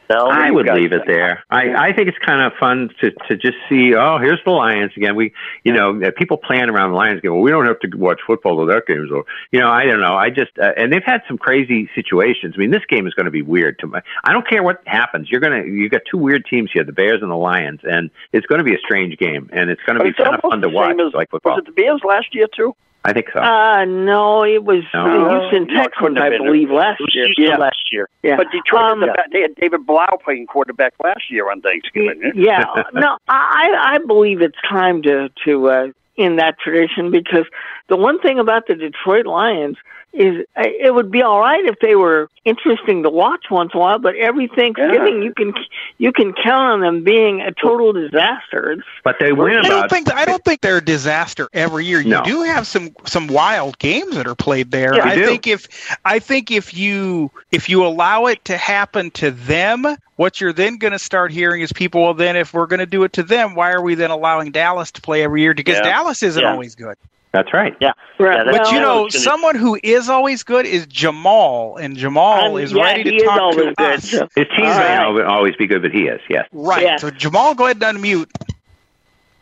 No, I would leave it there. I, I think it's kind of fun to to just see. Oh, here's the Lions again. We, you know, uh, people playing around the Lions game. Well, we don't have to watch football till that game's over. You know, I don't know. I just uh, and they've had some crazy situations. I mean, this game is going to be weird. To my, I don't care what happens. You're gonna you got two weird teams here, the Bears and the Lions, and it's going to be a strange game, and it's going to be kind of fun to watch, as- like football. Was it the Bears last year too? I think so. Uh, no, it was No. Houston No, it couldn't Texans, have I believe, last year. Houston Yeah. last year. Yeah. But Detroit, Um, had the, they had David Blough playing quarterback last year on Thanksgiving. yeah, no, I I believe it's time to to uh, end that tradition because the one thing about the Detroit Lions is uh, it would be all right if they were interesting to watch once in a while, but every Thanksgiving you can you can count on them being a total disaster. But they win I don't about. think I don't think they're a disaster every year. You do have some some wild games that are played there. Yeah, I do. think if I think if you if you allow it to happen to them, what you're then going to start hearing is people. Well, then if we're going to do it to them, why are we then allowing Dallas to play every year? Because Yeah. Dallas isn't Yeah. always good. That's right. Yeah. Right. Yeah, But you know, gonna- someone who is always good is Jamal, and Jamal Um, is yeah, ready to is talk always to good. us. His team All may right. always be good, but he is. Yes. Right. Yeah. So Jamal, go ahead and unmute.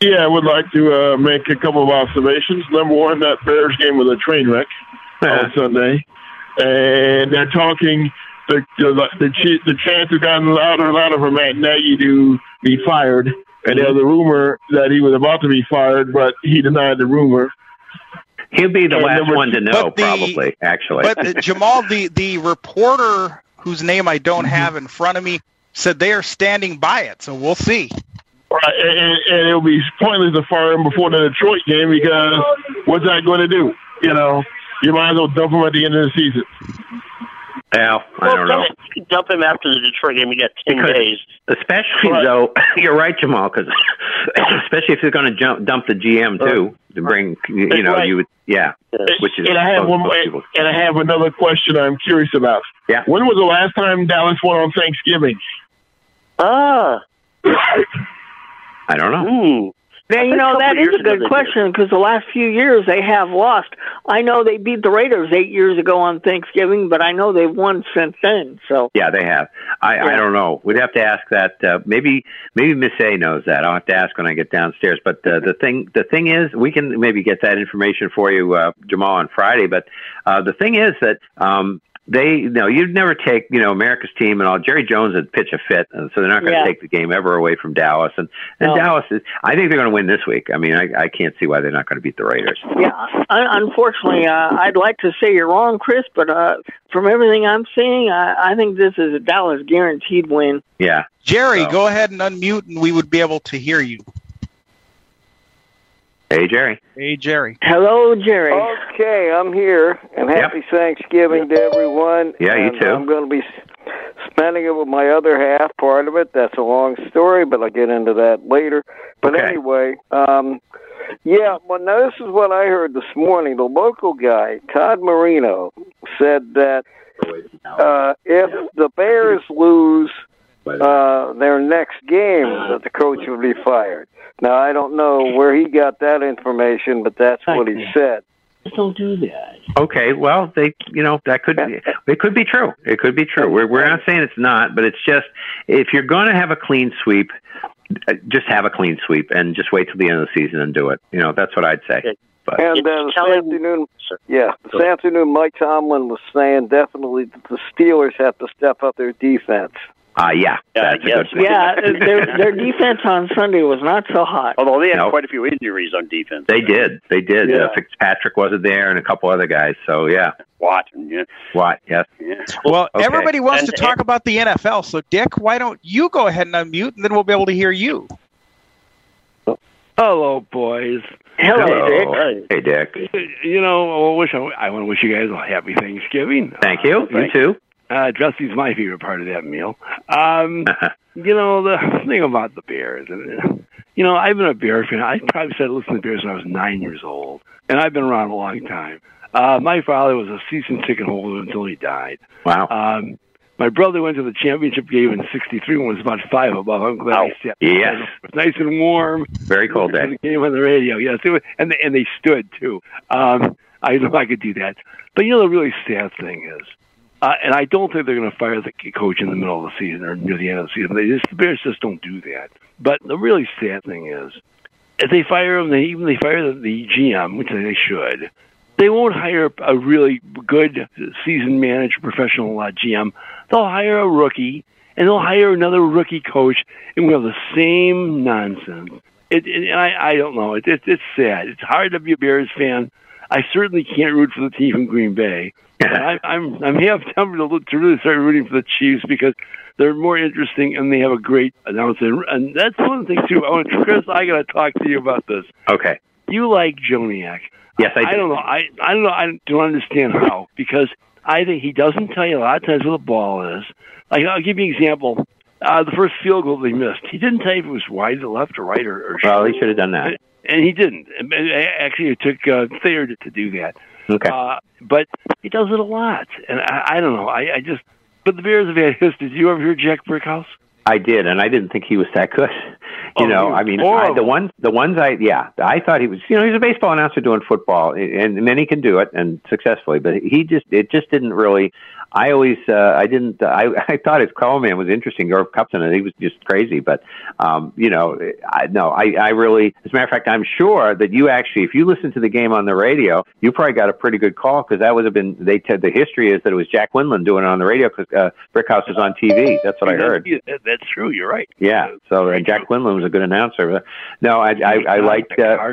Yeah, I would like to uh, make a couple of observations. Number one, that Bears game was a train wreck on Sunday, and they're talking. The the the, ch- the chance has gotten louder and louder for Matt Nagy to be fired, and there's a rumor that he was about to be fired, but he denied the rumor. He'll be the And last number one to know, the- probably. Actually. But uh, Jamal, the the reporter whose name I don't have in front of me said they are standing by it. So we'll see. Right, and, and, and it'll be pointless to fire him before the Detroit game because what's that going to do? You know, you might as well dump him at the end of the season. Well, I Well, don't know. dump, him after the Detroit game. You got ten Because- days. Especially Right. though, you're right, Jamal. Because especially if they're going to jump dump the GM too to bring, you, you know, Right. you would, yeah, which is and I have most- one more, and I have another question I'm curious about. Yeah. When was the last time Dallas won on Thanksgiving? Ah. I don't know. Hmm. Yeah, you know that is a good question because the last few years they have lost. I know they beat the Raiders eight years ago on Thanksgiving, but I know they've won since then. So Yeah, they have. I, I don't know. We'd have to ask that. Uh, maybe maybe Miss A knows that. I'll have to ask when I get downstairs. But uh, the thing the thing is, we can maybe get that information for you, uh, Jamal, on Friday. But uh, the thing is that um, they no, you'd never take you know America's team and all. Jerry Jones would pitch a fit, and so they're not going to Yeah. take the game ever away from Dallas. And and No. Dallas is. I think they're going to win this week. I mean, I, I can't see why they're not going to beat the Raiders. yeah, un- unfortunately, uh, I'd like to say you're wrong, Chris, but uh, from everything I'm seeing, I, I think this is a Dallas guaranteed win. Yeah. Jerry, So- go ahead and unmute, and we would be able to hear you. Hey, Jerry. Hey, Jerry. Hello, Jerry. Okay, I'm here, and happy Thanksgiving to everyone. Yeah, you too. I'm going to be spending it with my other half. Part of it. That's a long story, but I'll get into that later. But Okay. anyway, um, yeah. Well, now this is what I heard this morning. The local guy, Todd Marino, said that uh, if the Bears lose uh, their next game, that the coach would be fired. Now I don't know where he got that information, but that's what he said. Just don't do that. Okay, well, they, you know, that could be, it could be true. It could be true. We're we're not saying it's not, but it's just if you're going to have a clean sweep, uh, just have a clean sweep and just wait till the end of the season and do it. You know, that's what I'd say. But And uh, this afternoon, yeah, this afternoon, Mike Tomlin was saying definitely that the Steelers have to step up their defense. Uh, yeah, that's a good. Yeah, uh, their their defense on Sunday was not so hot. Although they had No. quite a few injuries on defense. They did. They did. Yeah. Uh, Fitzpatrick wasn't there, and a couple other guys. So yeah, Watching, yeah. what? Yes. yeah. Well, Okay. everybody wants And- to talk about the NFL. So, Dick, why don't you go ahead and unmute, and then we'll be able to hear you. Hello, boys. Hello. Dick. Hey, Dick. You know, I wish I, I want to wish you guys a happy Thanksgiving. Thank you. You thank- too. Uh, Jesse's my favorite part of that meal. Um, you know, the thing about the Bears, and you know, I've been a Bear fan. I probably started listening to Bears when I was nine years old, and I've been around a long time. Uh, my father was a season ticket holder until he died. Wow. Um, my brother went to the championship game in '63 when it was about five above. I'm glad I sat. Yes. It was nice and warm. Very cold day. The game on the radio, yes, it was, and they, and they stood too. Um, I know I could do that, but you know the really sad thing is, uh, and I don't think they're going to fire the coach in the middle of the season or near the end of the season. They just the Bears just don't do that. But the really sad thing is, if they fire him, they even they fire the, the GM, which they should. They won't hire a really good season manager, professional uh, GM. They'll hire a rookie, and they'll hire another rookie coach, and we'll have the same nonsense. It, it, and I, I don't know. It, it, it's sad. It's hard to be a Bears fan. I certainly can't root for the team from Green Bay. But I'm I'm I'm half tempted to, to really start rooting for the Chiefs because they're more interesting and they have a great announcer. And that's one thing too. I want Chris, I got to talk to you about this. Okay. You like Joniak? Yes, I, Do. I don't know. I I don't know. I don't understand how because I think he doesn't tell you a lot of times where the ball is. Like I'll give you an example. Uh, the first field goal they missed, he didn't tell you if it was wide to left or right or. or Well, he should have done that. and he didn't. Actually, it took uh, Thayer to, to do that. Okay. Uh, but he does it a lot, and I, I don't know. I, I just. But the Bears have had history. Did you ever hear Jack Brickhouse? I did, and I didn't think he was that good. You Oh, know, I mean, I, the ones, the ones I, yeah, I thought he was. You know, he's a baseball announcer doing football, and many can do it and successfully, but he just, it just didn't really. I always, uh, I didn't, I, I thought his call man was interesting, Irv Kupcinet, and he was just crazy. But, um, you know, I, no, I, I really, as a matter of fact, I'm sure that you actually, if you listen to the game on the radio, you probably got a pretty good call because that would have been. They said the history is that it was Jack Quinlan doing it on the radio because uh, Brickhouse was on TV. That's what I heard. That's true. You're right. Yeah, so uh, Jack Quinlan was a good announcer. No, I I, I liked uh,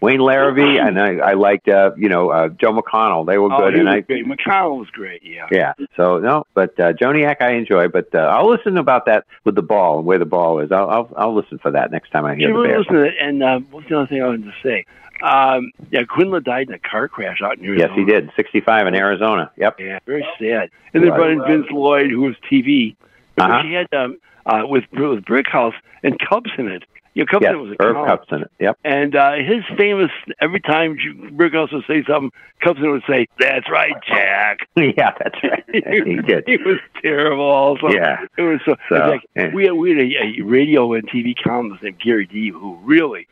Wayne Larrivee, and I, I liked uh, you know uh, Joe McConnell. They were Oh, good, he and I great. McConnell was great. Yeah. yeah. So no, but uh, Joniak I enjoy, but uh, I'll listen about that with the ball and where the ball is. I'll I'll, I'll listen for that next time I hear You the Bears. listen to it. And uh, what's the other thing I wanted to say? Um, yeah, Quinlan died in a car crash out in Arizona. Yes, he did. Sixty-five in Arizona. Yep. Yeah, very sad. And then brought in Vince Lloyd, who was TV. Uh-huh. She had um, uh, with with Brickhouse and Kupcinet. You know, Yes, was a Irv. Yep. And uh, his famous every time Brickhouse would say something, Kupcinet would say, "That's right, Jack." yeah, that's right. he did. He was terrible. Also, Yeah. it was so. So, like yeah. we had we had a, a radio and TV columnist named Gary D. who really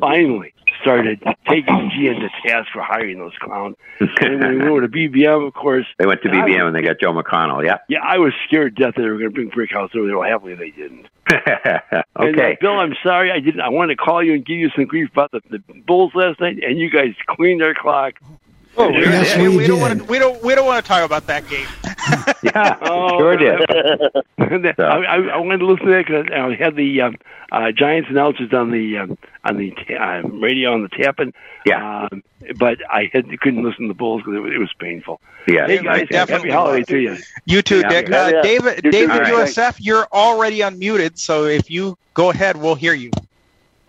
finally started taking G into task for hiring those clowns. and when we went to BBM, of course, They went to BBM was- and they got Joe McConnell. yeah? yeah, I was scared to death that they were going to bring brick Brickhouse over there. Well, happily they didn't. And, uh, okay. Bill, I'm sorry I didn't. I wanted to call you and give you some grief about the, the Bulls last night, and you guys cleaned their clock. Oh, Yes, we, we we don't want to. We don't. We don't want to talk about that game. Yeah, Oh, sure did. And I, I, I wanted to listen to that because I had the um, uh, Giants announcers on the um, on the ta- uh, radio on the tapping. Yeah. Um, but I had couldn't listen to the Bulls because it, was- it was painful. Yeah. Hey guys, definitely happy holiday to you. You too, Yeah. Dick. Yeah, Uh, yeah. David, You too. David All right. USF, you're already unmuted. So if you go ahead, we'll hear you.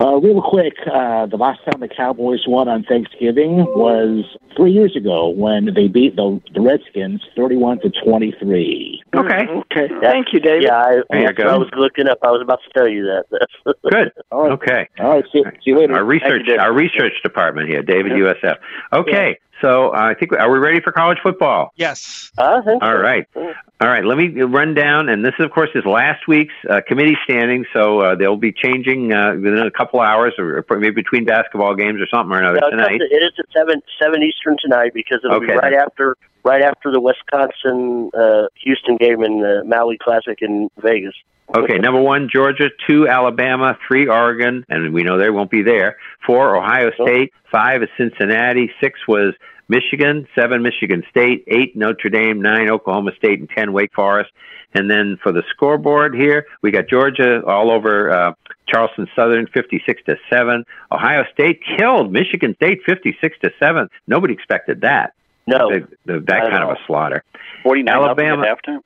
Uh, real quick, uh, the last time the Cowboys won on Thanksgiving was three years ago when they beat the, the Redskins 31 to 23. Okay. Okay. Thank you, David. Yeah, I, There you I go. was looking up. I was about to tell you that. Good. All right. Okay. All right. See, see you later. Our research, David. our research department here, David USF. Okay, so uh, I think are we ready for college football? Yes. I think All so. right, all right. Let me run down, and this, of course, is last week's uh, committee standing. So uh, they'll be changing uh, within a couple hours, or maybe between basketball games or something or another No, it's tonight. to- it is at seven seven Eastern tonight because it'll be right after right after the Wisconsin uh, Houston game in the Maui Classic in Vegas. Okay, number one, Georgia. Two, Alabama. Three, Oregon, and we know they won't be there. Four, Ohio State. Five is Cincinnati. Six was Michigan. Seven, Michigan State. Eight, Notre Dame. Nine, Oklahoma State, and ten, Wake Forest. And then for the scoreboard here, we got Georgia all over uh, Charleston Southern, fifty-six to seven. Ohio State killed Michigan State, fifty-six to seven. Nobody expected that. No, The- the- that Not at kind of a slaughter. 49 Alabama. at halftime.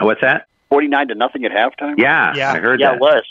What's that? 49 to nothing at halftime. Yeah, Yeah. I heard yeah, that. it was.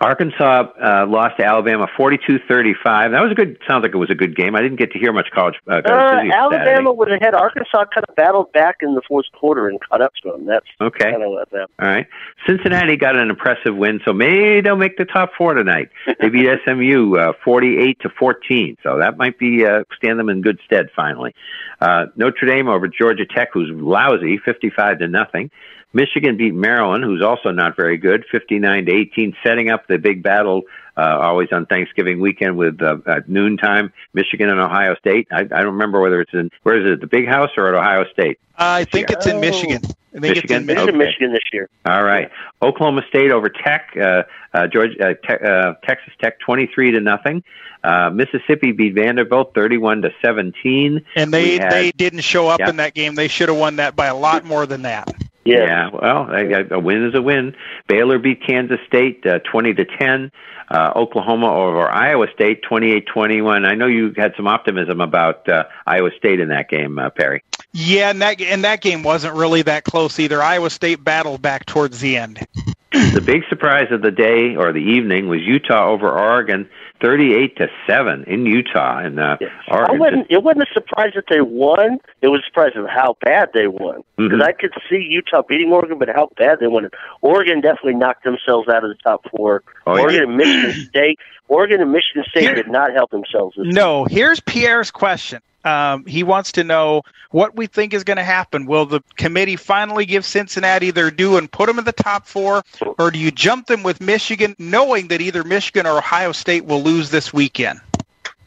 Arkansas uh, lost to Alabama 42-35. That was a good. Sounds like it was a good game. I didn't get to hear much college. Uh, Uh, Alabama would have had Arkansas kind of battled back in the fourth quarter and caught up to them. That's Okay. kind of what that. All right. Cincinnati got an impressive win, so maybe they'll make the top four tonight. They beat SMU uh, 48 to 14, so that might be uh, stand them in good stead finally. Uh, Notre Dame over Georgia Tech, who's lousy, 55 to nothing. Michigan beat Maryland, who's also not very good, 59 to 18, setting up the big battle uh, always on Thanksgiving weekend with uh, at noontime, Michigan and Ohio State. I, I don't remember whether it's in where is it, the Big House or at Ohio State? I think it's in Michigan. I think it's in Michigan? It's Michigan. in Okay. Michigan this year. All right, Oklahoma State over Tech, uh, uh, Georgia, uh, te- uh, Texas Tech, twenty-three to nothing. Uh, Mississippi beat Vanderbilt, thirty-one to seventeen. And they had- they didn't show up Yeah. in that game. They should have won that by a lot more than that. Yeah, well, a, a win is a win. Baylor beat Kansas State uh, 20 to 10. Uh, Oklahoma over Iowa State 28-21. I know you had some optimism about uh, Iowa State in that game, uh, Perry. Yeah, and that and that game wasn't really that close either. Iowa State battled back towards the end. the big surprise of the day or the evening was Utah over Oregon, thirty-eight to seven in Utah, and uh, Oregon. I wasn't. It wasn't a surprise that they won. It was a surprise of how bad they won because Mhm. I could see Utah beating Oregon, but how bad they won. Oregon definitely knocked themselves out of the top four. Oh, yeah. Oregon and Michigan State. Oregon and Michigan State did not help themselves. This No, here's Pierre's question. Um, he wants to know what we think is going to happen. Will the committee finally give Cincinnati their due and put them in the top four, or do you jump them with Michigan, knowing that either Michigan or Ohio State will lose this weekend?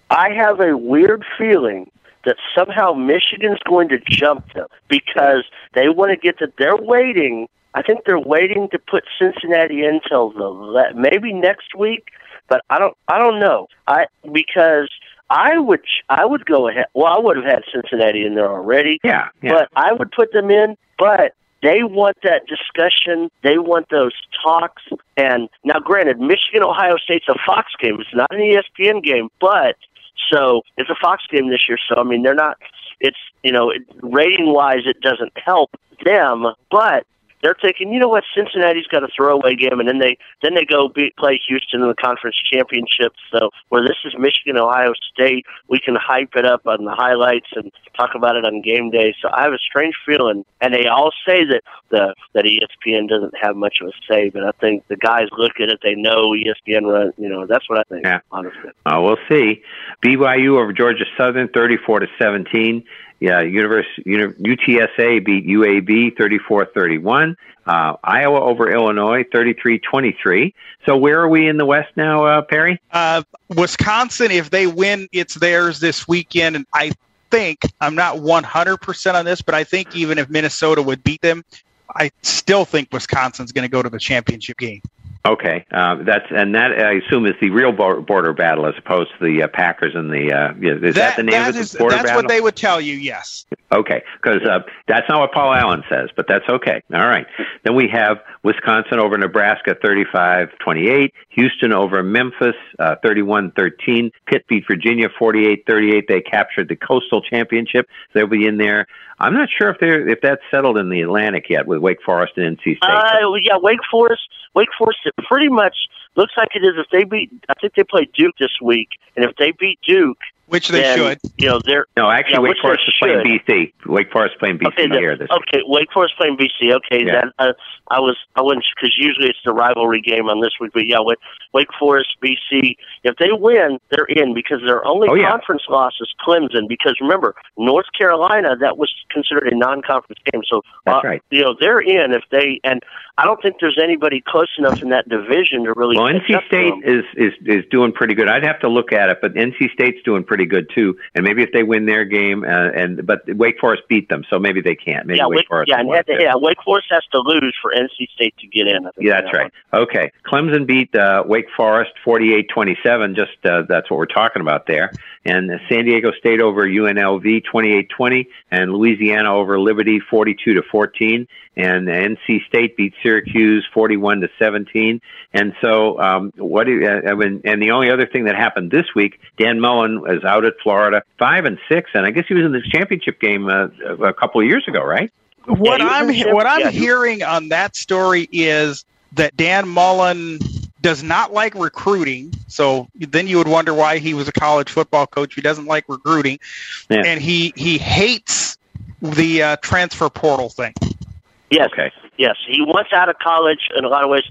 I have a weird feeling that somehow Michigan's going to jump them because they want to get to. They're waiting. I think they're waiting to put Cincinnati in till the maybe next week, but I don't. I don't know. I because I would. I would go ahead. Well, I would have had Cincinnati in there already. Yeah, yeah. But I would put them in. But they want that discussion. They want those talks. And now, granted, Michigan Ohio State's a Fox game. It's not an ESPN game, but so it's a Fox game this year. So I mean, they're not. It's you know, rating wise, it doesn't help them, but they're thinking, you know what, Cincinnati's got a throwaway game, and then they then they go beat, play Houston in the conference championship. So where this is Michigan Ohio State, we can hype it up on the highlights and talk about it on game day. So I have a strange feeling, and they all say that the that ESPN doesn't have much of a say, but I think the guys look at it, they know ESPN run. You know, that's what I think. Yeah. honestly. Uh, we'll see. BYU over Georgia Southern, thirty-four to seventeen. Yeah, University Uni- UTSA beat UAB 34-31. Uh, Iowa over Illinois 33-23. So where are we in the West now, uh, Perry? Uh, Wisconsin, if they win, it's theirs this weekend. And I think, I'm not 100% on this, but I think even if Minnesota would beat them, I still think Wisconsin's going to go to the championship game. Okay, uh, that's and that I assume is the real border battle as opposed to the uh, Packers and the. Uh, yeah, is that, the name that of is- the border that's battle? what they would tell you, yes. Okay, because uh, that's not what Paul Allen says, but that's okay. All right. Then we have Wisconsin over Nebraska 35-28, Houston over Memphis uh, 31-13, Pitt beat Virginia 48-38. They captured the Coastal Championship. They'll be in there. I'm not sure if they're if that's settled in the Atlantic yet with Wake Forest and NC State. Uh, yeah, Wake Forest. Wake Forest. It pretty much looks like it is. If they beat, I think they play Duke this week, and if they beat Duke, which they then, should, you know, they're no, actually, yeah, Wake Forest they is playing. BC. Wake Forest playing BC Okay, here the, this. okay. Wake Forest playing BC. Okay, Yeah. that uh, I was I wasn't because usually it's the rivalry game on this week, but yeah, Wake, Wake Forest BC. If they win, they're in because their only Oh, yeah. conference loss is Clemson. Because remember, North Carolina that was considered a non-conference game, so That's uh, right. You know they're in if they and I don't think there's anybody close enough in that division to really. Well, NC State is, is is doing pretty good. I'd have to look at it, but NC State's doing pretty good too. And maybe if they win their game, uh, and but Wake Forest beat them, so maybe they can't. Maybe yeah, Wake, Wake, Forest. yeah, and to, yeah, Wake Forest has to lose for NC State to get in. Yeah, that's right. Okay. Clemson beat uh, Wake Forest 48-27. Just uh, that's what we're talking about there. And uh, San Diego State over UNLV 28-20 and Louisiana over Liberty 42 to 14 and NC State beat Syracuse 41 to 17. And so um what do you, uh, I mean and the only other thing that happened this week, Dan Mullen is out at Florida 5 and 6 and I guess he was in this championship game uh, a couple of years ago, right? What he was I'm what I'm championship. hearing on that story is that Dan Mullen does not like recruiting. So then you would wonder why he was a college football coach. He doesn't like recruiting, Yeah. and he he hates the uh, transfer portal thing. Yes. Okay. Yes, he wants out of college in a lot of ways.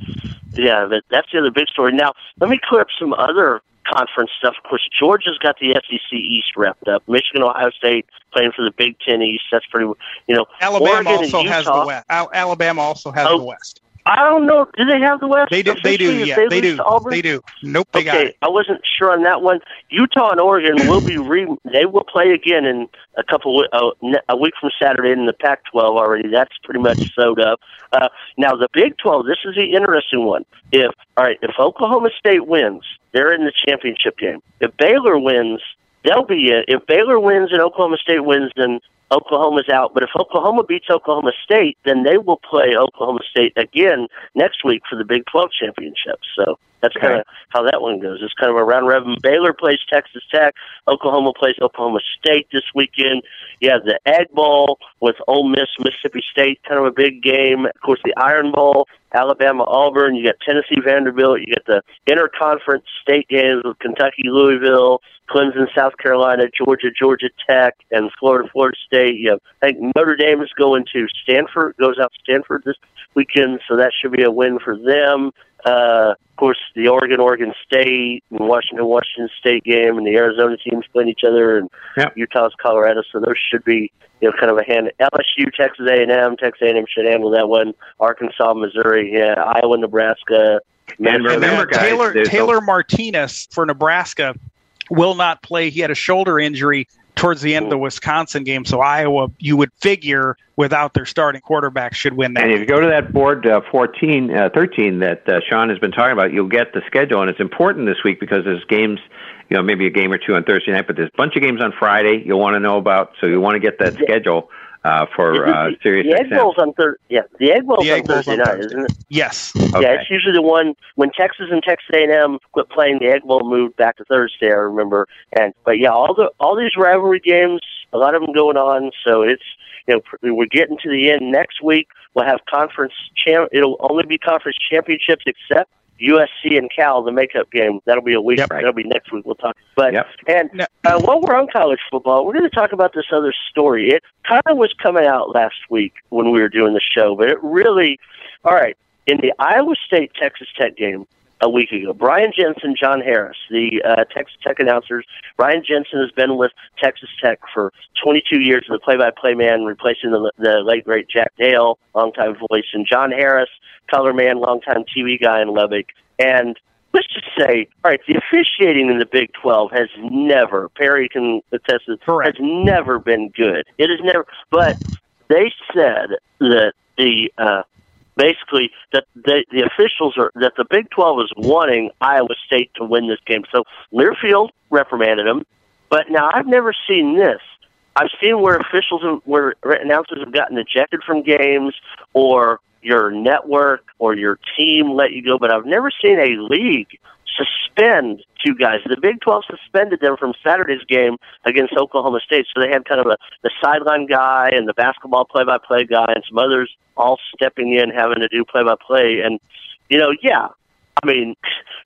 Yeah, that, that's the other big story. Now, let me clear up some other conference stuff. Of course, Georgia's got the SEC East wrapped up. Michigan, Ohio State playing for the Big Ten East. That's pretty. You know, Alabama Oregon also has the West. Al- Alabama also has Oh, the West. I don't know. Do they have the West? They do. They do. Yeah, they lose do. They do. Nope. They okay. I wasn't sure on that one. Utah and Oregon will be re. They will play again in a couple uh, a week from Saturday in the Pac-12 already. That's pretty much sewed up. Uh, now the Big 12. This is the interesting one. If all right, if Oklahoma State wins, they're in the championship game. If Baylor wins, they'll be in. If Baylor wins and Oklahoma State wins, then Oklahoma's out. But if Oklahoma beats Oklahoma State, then they will play Oklahoma State again next week for the Big 12 championship. So that's Okay. kind of how that one goes. It's kind of a round robin. Baylor plays Texas Tech. Oklahoma plays Oklahoma State this weekend. You have the Egg Bowl with Ole Miss, Mississippi State, kind of a big game. Of course, the Iron Bowl, Alabama, Auburn. You got Tennessee, Vanderbilt. You got the interconference state games with Kentucky, Louisville, Clemson, South Carolina, Georgia, Georgia Tech, and Florida, Florida State. You have, I think Notre Dame is going to Stanford, goes out to Stanford this weekend, so that should be a win for them. Uh, of course, the Oregon, Oregon State, and Washington, Washington State game, and the Arizona teams playing each other, and Utah's Colorado. So those should be, you know, kind of a hand. LSU, Texas A&M, Texas A&M should handle that one. Arkansas, Missouri, yeah, Iowa, Nebraska. And Minnesota. then Taylor Taylor Martinez for Nebraska will not play. He had a shoulder injury towards the end of the Wisconsin game, so Iowa, you would figure, without their starting quarterback, should win that. And if you go to that board uh, 14, uh, 13 that uh, Sean has been talking about, you'll get the schedule, and it's important this week because there's games, you know, maybe a game or two on Thursday night, but there's a bunch of games on Friday you'll want to know about, so you want to get that schedule uh, for uh, Sirius The Egg XM. Bowl's on Thursday. Yeah, the Egg Bowl's The on Egg Bowl's Thursday on night, Thursday. isn't it? Yes. Yeah, it's usually the one when Texas and Texas A&M quit playing. The Egg Bowl moved back to Thursday. I remember, and but yeah, all the all these rivalry games, a lot of them going on. So it's you know we're getting to the end. Next week we'll have conference champ. It'll only be conference championships except USC and Cal, the makeup game. That'll be a week. right That'll be next week. We'll talk. But and uh, while we're on college football, we're going to talk about this other story. It kind of was coming out last week when we were doing the show, but it really, all right, in the Iowa State Texas Tech game a week ago, Brian Jensen, John Harris, the uh, Texas Tech announcers. Brian Jensen has been with Texas Tech for 22 years, as a play-by-play man, replacing the, the late great Jack Dale, longtime voice, and John Harris, color man, longtime TV guy in Lubbock, and let's just say, all right, the officiating in the Big 12 has never, Perry can attest to this, has never been good. It has never, but they said that the, uh, basically that the, the officials are, that the Big 12 is wanting Iowa State to win this game. So Learfield reprimanded them, but now I've never seen this. I've seen where officials, and where announcers have gotten ejected from games, or your network or your team let you go, but I've never seen a league suspend two guys. The Big 12 suspended them from Saturday's game against Oklahoma State, so they had kind of a the sideline guy and the basketball play-by-play guy and some others all stepping in, having to do play-by-play. And you know, yeah, I mean,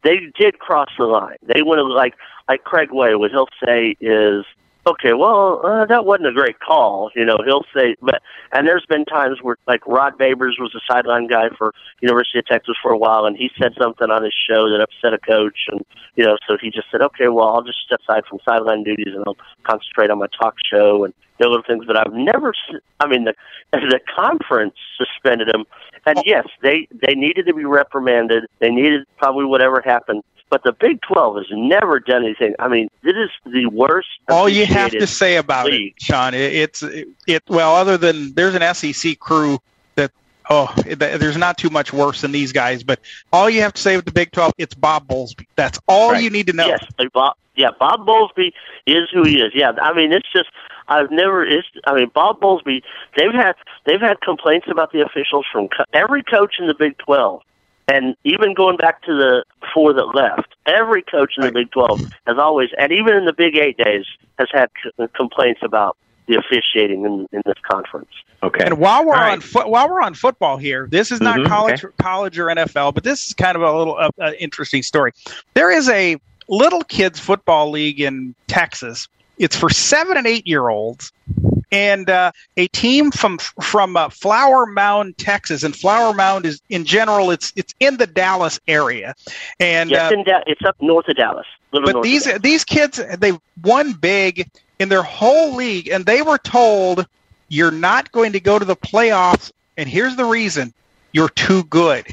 they did cross the line. They went like like Craig Way, what he'll say is, okay, well, uh, that wasn't a great call. You know, he'll say, but and there's been times where like Rod Babers was a sideline guy for University of Texas for a while, and he said something on his show that upset a coach, and you know, so he just said, okay, well, I'll just step aside from sideline duties and I'll concentrate on my talk show and the other things. But I've never, I mean, the the conference suspended him, and yes, they they needed to be reprimanded. They needed probably whatever happened. But the Big Twelve has never done anything. I mean, it is the worst. All you have to say about league. it, Sean, it, it's it, it. Well, other than there's an SEC crew that oh, there's not too much worse than these guys. But all you have to say with the Big Twelve, it's Bob Bowlesby. That's all you need to know. Yes, Bob. Yeah, Bob Bowlesby is who he is. Yeah, I mean, it's just I've never. It's. I mean, Bob Bowlesby. They've had they've had complaints about the officials from co- every coach in the Big Twelve, and even going back to the four that left. Every coach in the Big Twelve has always, and even in the Big Eight days, has had c- complaints about the officiating in, in this conference. Okay. And while we're on fo- while we're on football here, this is not Mhm, college college or NFL, but this is kind of a little uh, uh, interesting story. There is a little kids football league in Texas. It's for seven and eight year olds, and uh, a team from from uh, Flower Mound, Texas. And Flower Mound is in general, it's it's in the Dallas area, and yes, uh, in da- it's up north of Dallas. But north these Dallas. these kids they won big in their whole league, and they were told you're not going to go to the playoffs. And here's the reason: you're too good.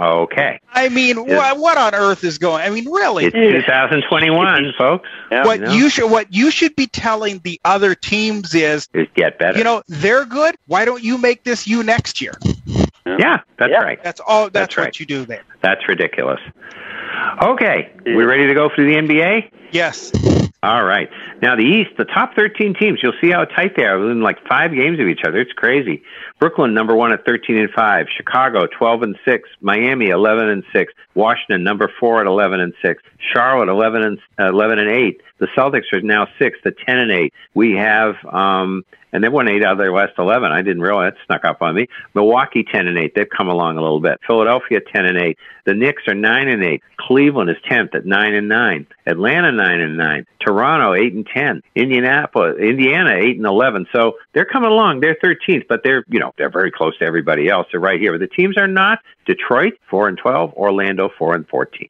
Okay. I mean, Yes. what, what on earth is going? I mean, really? It's 2021, folks. what You know? you should what you should be telling the other teams is, Is get better. you know, they're good. Why don't you make this you next year? yeah, that's right. That's all. That's, That's what right. you do there. That's ridiculous. Okay, we ready to go for the NBA? Yes. All right. Now the East, the top 13 teams, you'll see how tight they are within like five games of each other. It's crazy. Brooklyn number one at 13 and five. Chicago 12 and six. Miami 11 and six. Washington number four at 11 and six. Charlotte 11 and uh, 11 and eight. The Celtics are now sixth at 10 and eight. We have um, and they won eight out of their last eleven. I didn't realize that snuck up on me. Milwaukee ten and eight. They've come along a little bit. Philadelphia ten and eight. The Knicks are nine and eight. Cleveland is tenth at nine and nine. Atlanta nine and nine. Toronto eight and ten. Indianapolis, Indiana eight and eleven. So they're coming along. They're thirteenth, but they're you know they're very close to everybody else. They're right here. But the teams are not Detroit four and twelve. Orlando four and fourteen.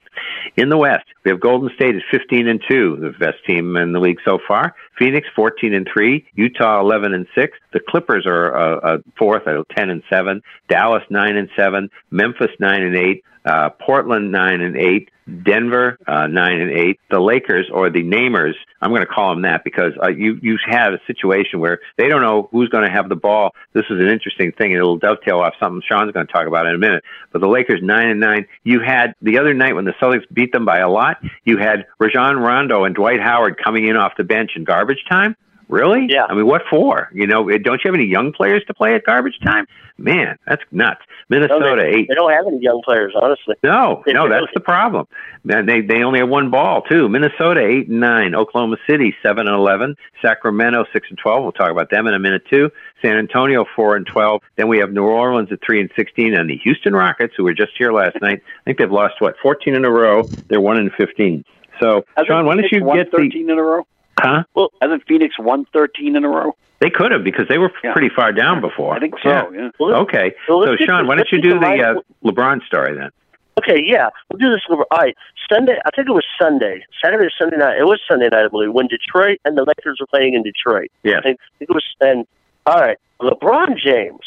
In the West, we have Golden State at fifteen and two, the best team in the league so far. Phoenix fourteen and three. Utah eleven and six. The Clippers are uh, uh, fourth at ten and seven. Dallas nine and seven. Memphis nine and eight. Uh, Portland nine and eight, Denver uh, nine and eight, the Lakers or the Namers. I'm going to call them that because uh, you you had a situation where they don't know who's going to have the ball. This is an interesting thing, and it'll dovetail off something Sean's going to talk about in a minute. But the Lakers nine and nine. You had the other night when the Celtics beat them by a lot. You had Rajon Rondo and Dwight Howard coming in off the bench in garbage time. Really? Yeah. I mean, what for? You know, don't you have any young players to play at garbage time? Man, that's nuts. Minnesota no, they, eight. They don't have any young players, honestly. No, They no, really- that's the problem. Man, They they only have one ball too. Minnesota eight and nine. Oklahoma City seven and eleven. Sacramento six and twelve. We'll talk about them in a minute too. San Antonio four and twelve. Then we have New Orleans at three and sixteen, and the Houston Rockets, who were just here last night. I think they've lost what fourteen in a row. They're one and fifteen. So, Sean, why don't you get the 13 in a row? Huh? Well, hasn't Phoenix won 13 in a row? They could have because they were pretty far down before. I think so, yeah. Okay. Well, so, let's get Sean, why don't you do the the uh, LeBron story then? Okay, yeah, we'll do this. All right, Sunday. I think it was Sunday, Saturday or Sunday night. It was Sunday night, I believe, when Detroit and the Lakers were playing in Detroit. Yes. I think it was. And all right, LeBron James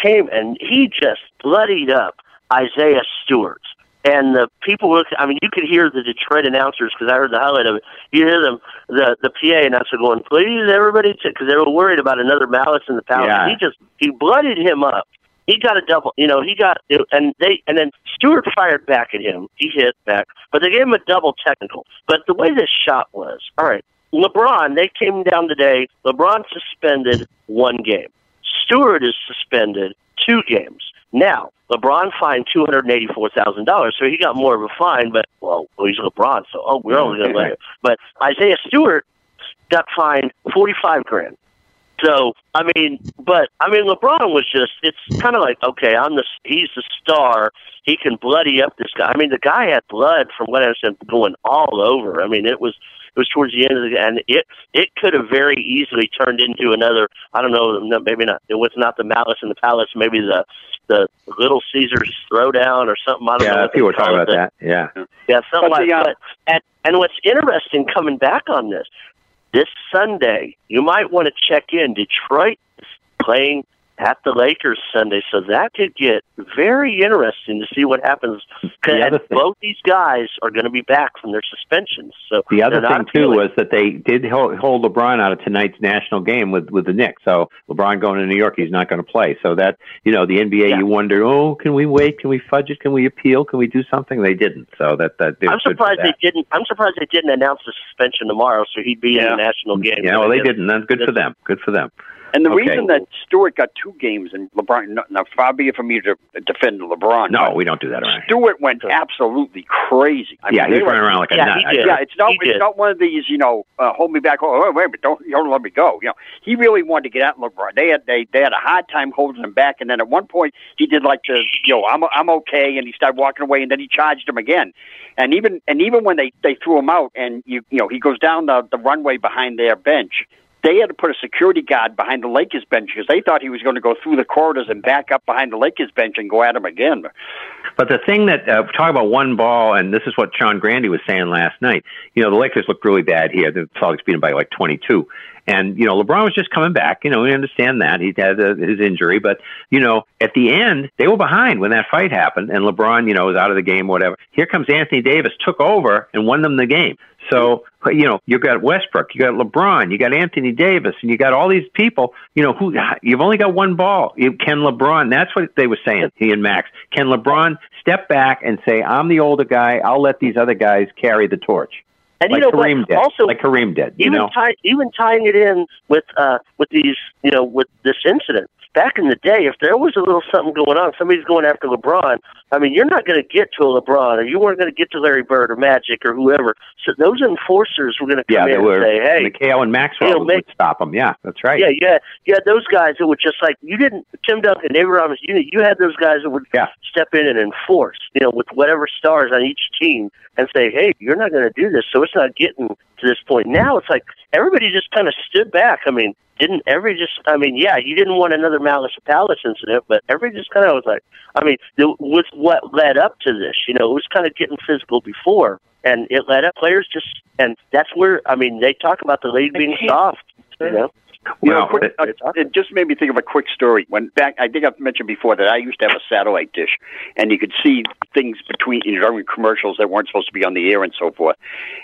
came and he just bloodied up Isaiah Stewart. And the people were, I mean, you could hear the Detroit announcers because I heard the highlight of it. You hear them, the the PA announcer going, "Please, everybody," because they were worried about another malice in the palace. Yeah. He just he bloodied him up. He got a double, you know. He got and they and then Stewart fired back at him. He hit back, but they gave him a double technical. But the way this shot was, all right. LeBron, they came down today. LeBron suspended one game. Stewart is suspended two games. Now, LeBron fined two hundred and eighty-four thousand dollars, so he got more of a fine. But well, he's LeBron, so oh, we're only going to let him. But Isaiah Stewart got fined forty-five grand. So I mean, but I mean, LeBron was just—it's kind of like okay, I'm the he's the star. He can bloody up this guy. I mean, the guy had blood from what I understand going all over. I mean, it was it was towards the end of the game and it it could have very easily turned into another. I don't know, maybe not. It was not the Malice in the Palace. Maybe the the Little Caesars throwdown or something. I don't know. Yeah, what people were talking about but- that. Yeah. yeah, something But like the, uh, that. And and what's interesting coming back on this, this Sunday, you might want to check in. Detroit is playing at the Lakers Sunday, so that could get very interesting to see what happens. 'Cause- The and both these guys are going to be back from their suspensions. So The other thing too appealing. was that they did hold, hold LeBron out of tonight's national game with with the Knicks. So LeBron going to New York, he's not going to play. So that you know the NBA, you wonder, oh, can we wait? Can we fudge it? Can we appeal? Can we do something? They didn't. So that that I'm surprised they didn't. I'm surprised they didn't announce the suspension tomorrow, so he'd be in the national game. Yeah, well, they didn't. That's good for them. Good for them. And the Okay. reason that Stewart got two games and LeBron, no- now far be it for me to defend LeBron. No, we don't do that around here. Stewart went absolutely crazy. I Yeah, mean, he's they running around like a yeah, nut. he did. Yeah, it's not. He It's did. not one of these, you know, uh, hold me back. Oh, wait, wait a minute, don't don't let me go. You know, he really wanted to get at LeBron. They had they they had a hard time holding him back, and then at one point he did like the, you know, I'm I'm okay, and he started walking away, and then he charged him again. And even and even when they they threw him out, and you you know he goes down the the runway behind their bench. They had to put a security guard behind the Lakers bench because they thought he was going to go through the corridors and back up behind the Lakers bench and go at him again. But the thing that uh, talk about one ball, and this is what Sean Grande was saying last night. You know, the Lakers looked really bad here. The Celtics beat them by like 22. And you know, LeBron was just coming back. You know, we understand that he had uh, his injury, but you know, at the end they were behind when that fight happened, and LeBron, you know, was out of the game, whatever. Here comes Anthony Davis, took over and won them the game. So you know, you've got Westbrook, you got LeBron, you got Anthony Davis, and you got all these people. You know, who you've only got one ball. You, can LeBron? That's what they were saying. He and Max. Can LeBron step back and say, "I'm the older guy. I'll let these other guys carry the torch." And like you know Kareem did. Also, like Kareem did. You even know. tie, even tying it in with uh with these you know with this incident back in the day if there was a little something going on somebody's going after lebron i mean you're not going to get to a lebron or you weren't going to get to larry bird or magic or whoever so those enforcers were going to come yeah, in were. and say hey McHale and Maxwell you know, would stop them. Yeah, that's right. yeah, yeah, yeah. Those guys that were just like you didn't Tim Duncan, David Ramos. You you had those guys that would step in and enforce, you know, with whatever stars on each team, and say, "Hey, you're not going to do this." So it's not getting to this point. Now it's like everybody just kind of stood back. I mean, didn't every just? I mean, yeah, you didn't want another Malice of Palace incident, but everybody just kind of was like, I mean, it was what led up to this. You know, it was kind of getting physical before, and it led up players just, and that's where I mean, they talk about the league being soft. You know. You know, quick, uh, it just made me think of a quick story. When back, I think I've mentioned before that I used to have a satellite dish, and you could see things between you know commercials that weren't supposed to be on the air and so forth.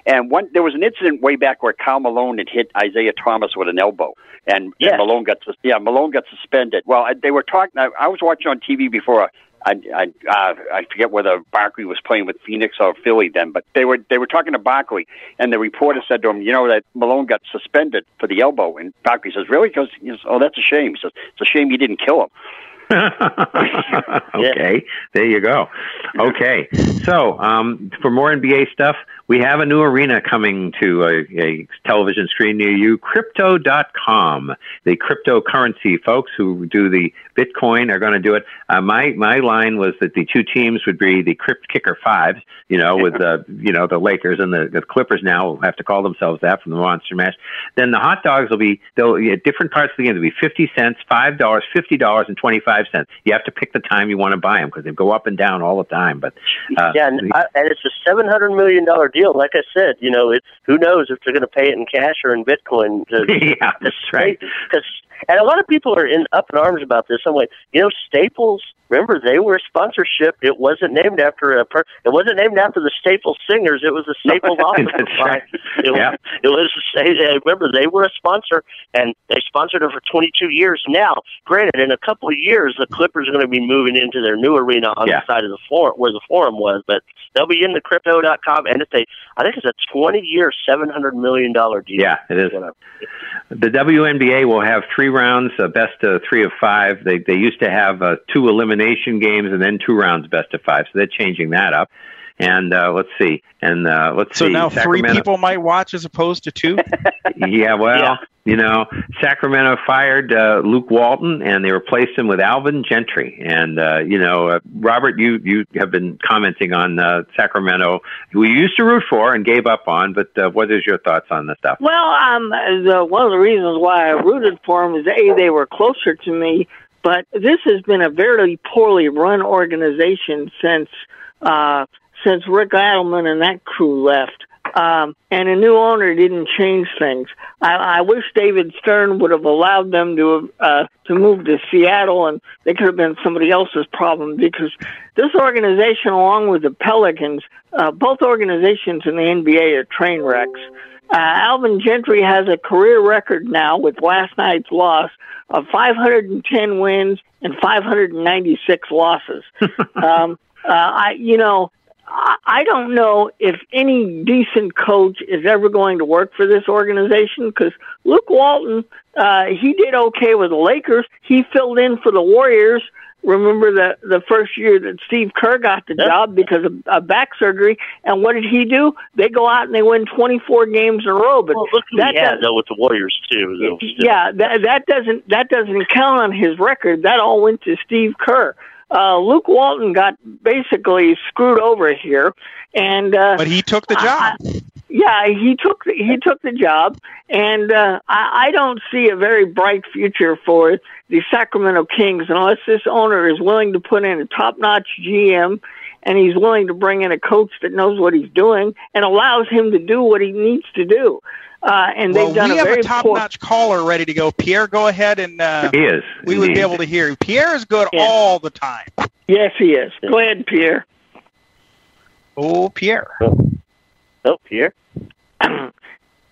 And one, there was an incident way back where Karl Malone had hit Isiah Thomas with an elbow, and, and Malone got sus- yeah Malone got suspended. Well, they were talking. I, I was watching on TV before. I I uh, I forget whether Barkley was playing with Phoenix or Philly then, but they were they were talking to Barkley, and the reporter said to him, "You know that Malone got suspended for the elbow," and Barkley says, "Really?" Because he says, "Oh, that's a shame." He says, "It's a shame you didn't kill him." okay, there you go. Okay, so um, for more NBA stuff, we have a new arena coming to a, a television screen near you. Crypto.com, the cryptocurrency folks who do the Bitcoin are going to do it. Uh, my my line was that the two teams would be the Crypt Kicker Fives, you know, with the you know the Lakers and the, the Clippers now will have to call themselves that from the Monster Mash. Then the hot dogs will be they'll at different parts of the game. There'll be fifty cents, five dollars, fifty dollars, and twenty five cents. You have to pick the time you want to buy them because they go up and down all the time. But uh, yeah, and, I, and it's a seven hundred million dollar deal. Like I said, you know, it's who knows if they're going to pay it in cash or in Bitcoin. To, yeah, that's right. Because and a lot of people are in up in arms about this. I'm like, you know, Staples. Remember, they were a sponsorship. It wasn't named after a. Per, it wasn't named after the Staples singers. It was the Staples office supply. right. It, Yeah. it was. I remember they were a sponsor, and they sponsored it for 22 years. Now, granted, in a couple of years, the Clippers are going to be moving into their new arena on Yeah. the side of the forum where the forum was, but they'll be in the crypto.com, and if they, I think it's a 20-year, 700 million dollar deal. Yeah, it is. The WNBA will have three rounds, uh, best of three of five. They they used to have uh, two elimination games and then two rounds, best of five. So they're changing that up. And uh, let's see, and uh, let's So see. now three people might watch as opposed to two. yeah, well, you know, Sacramento fired uh, Luke Walton and they replaced him with Alvin Gentry. And uh, you know, uh, Robert, you you have been commenting on uh, Sacramento, who you used to root for and gave up on. But uh, what is your thoughts on the stuff? Well, um, the, one of the reasons why I rooted for them is a they were closer to me, but this has been a very poorly run organization since uh, since Rick Adelman and that crew left. Um, and a new owner didn't change things. I, I wish David Stern would have allowed them to uh, to move to Seattle, and they could have been somebody else's problem because this organization, along with the Pelicans, uh, both organizations in the NBA are train wrecks. Uh, Alvin Gentry has a career record now with last night's loss of 510 wins and 596 losses. um, uh, I, you know, I I don't know if any decent coach is ever going to work for this organization because Luke Walton, uh, he did okay with the Lakers. He filled in for the Warriors. Remember the the first year that Steve Kerr got the job because of a back surgery, and what did he do? They go out and they win 24 games in a row. But Well, look who that he had though with the Warriors too. though, yeah, that that doesn't that doesn't count on his record. That all went to Steve Kerr. Uh, Luke Walton got basically screwed over here, and uh, But he took the job. yeah, he took the, he took the job, and uh, I, I don't see a very bright future for the Sacramento Kings unless this owner is willing to put in a top-notch GM, and he's willing to bring in a coach that knows what he's doing and allows him to do what he needs to do. Uh, and well, they've done we a have very a top-notch caller ready to go. Pierre, go ahead and uh, He is. we would be able to hear. you. Pierre is good all the time. Yes, he is. Go ahead, Pierre. Oh, Pierre. Oh, Pierre.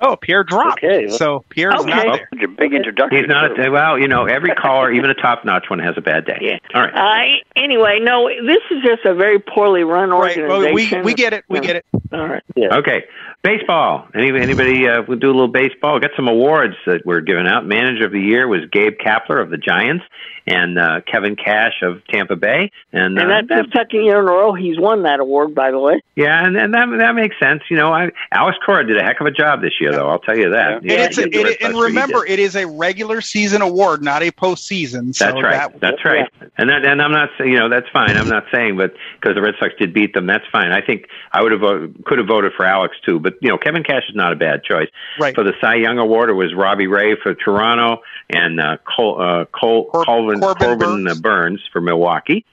Oh, Pierre dropped. Okay. So Pierre's Okay. not there. It's a big introduction. He's not. A, well, you know, every caller, even a top-notch one, has a bad day. Yeah. All right. I anyway, no, this is just a very poorly run organization. Right. Well, we organization. we get it. We get it. All right. Yeah. Okay. Baseball. Any, anybody uh, would do a little baseball? We got some awards that were given out. Manager of the year was Gabe Kapler of the Giants and uh, Kevin Cash of Tampa Bay. And, And uh, that's the second year in a row he's won that award, by the way. yeah, and, and that that makes sense. You know, I, Alex Cora did a heck of a job this year, though. I'll tell you that. and it's a, he did the it, and Red Sox, he remember, it is a regular season award, not a postseason. So That's right. That, that's right. And that, and I'm not saying you know that's fine. I'm not saying, but because the Red Sox did beat them, that's fine. I think I would have voted, could have voted for Alex too. But you know, Kevin Cash is not a bad choice. Right. For the Cy Young Award, it was Robbie Ray for Toronto and uh, Col, uh, Col, Colvin, Corbin Corbin Burnes. uh, Burnes for Milwaukee,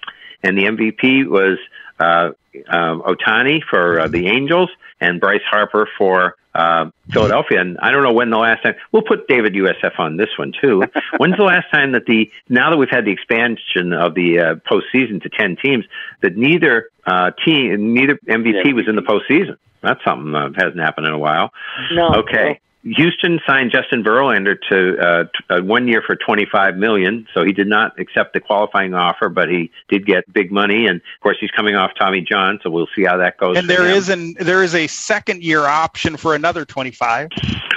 and the MVP was uh, um, Ohtani for uh, the Angels and Bryce Harper for uh, Philadelphia. And I don't know when the last time we'll put David USF on this one too. When's the last time that the now that we've had the expansion of the uh, postseason to ten teams that neither uh, team neither MVP was in the postseason? That's something that hasn't happened in a while. No. Okay. Houston signed Justin Verlander to uh, t- uh, one year for twenty five million. So he did not accept the qualifying offer, but he did get big money. And of course, he's coming off Tommy John, so we'll see how that goes. And for there him. is an there is a second year option for another twenty five.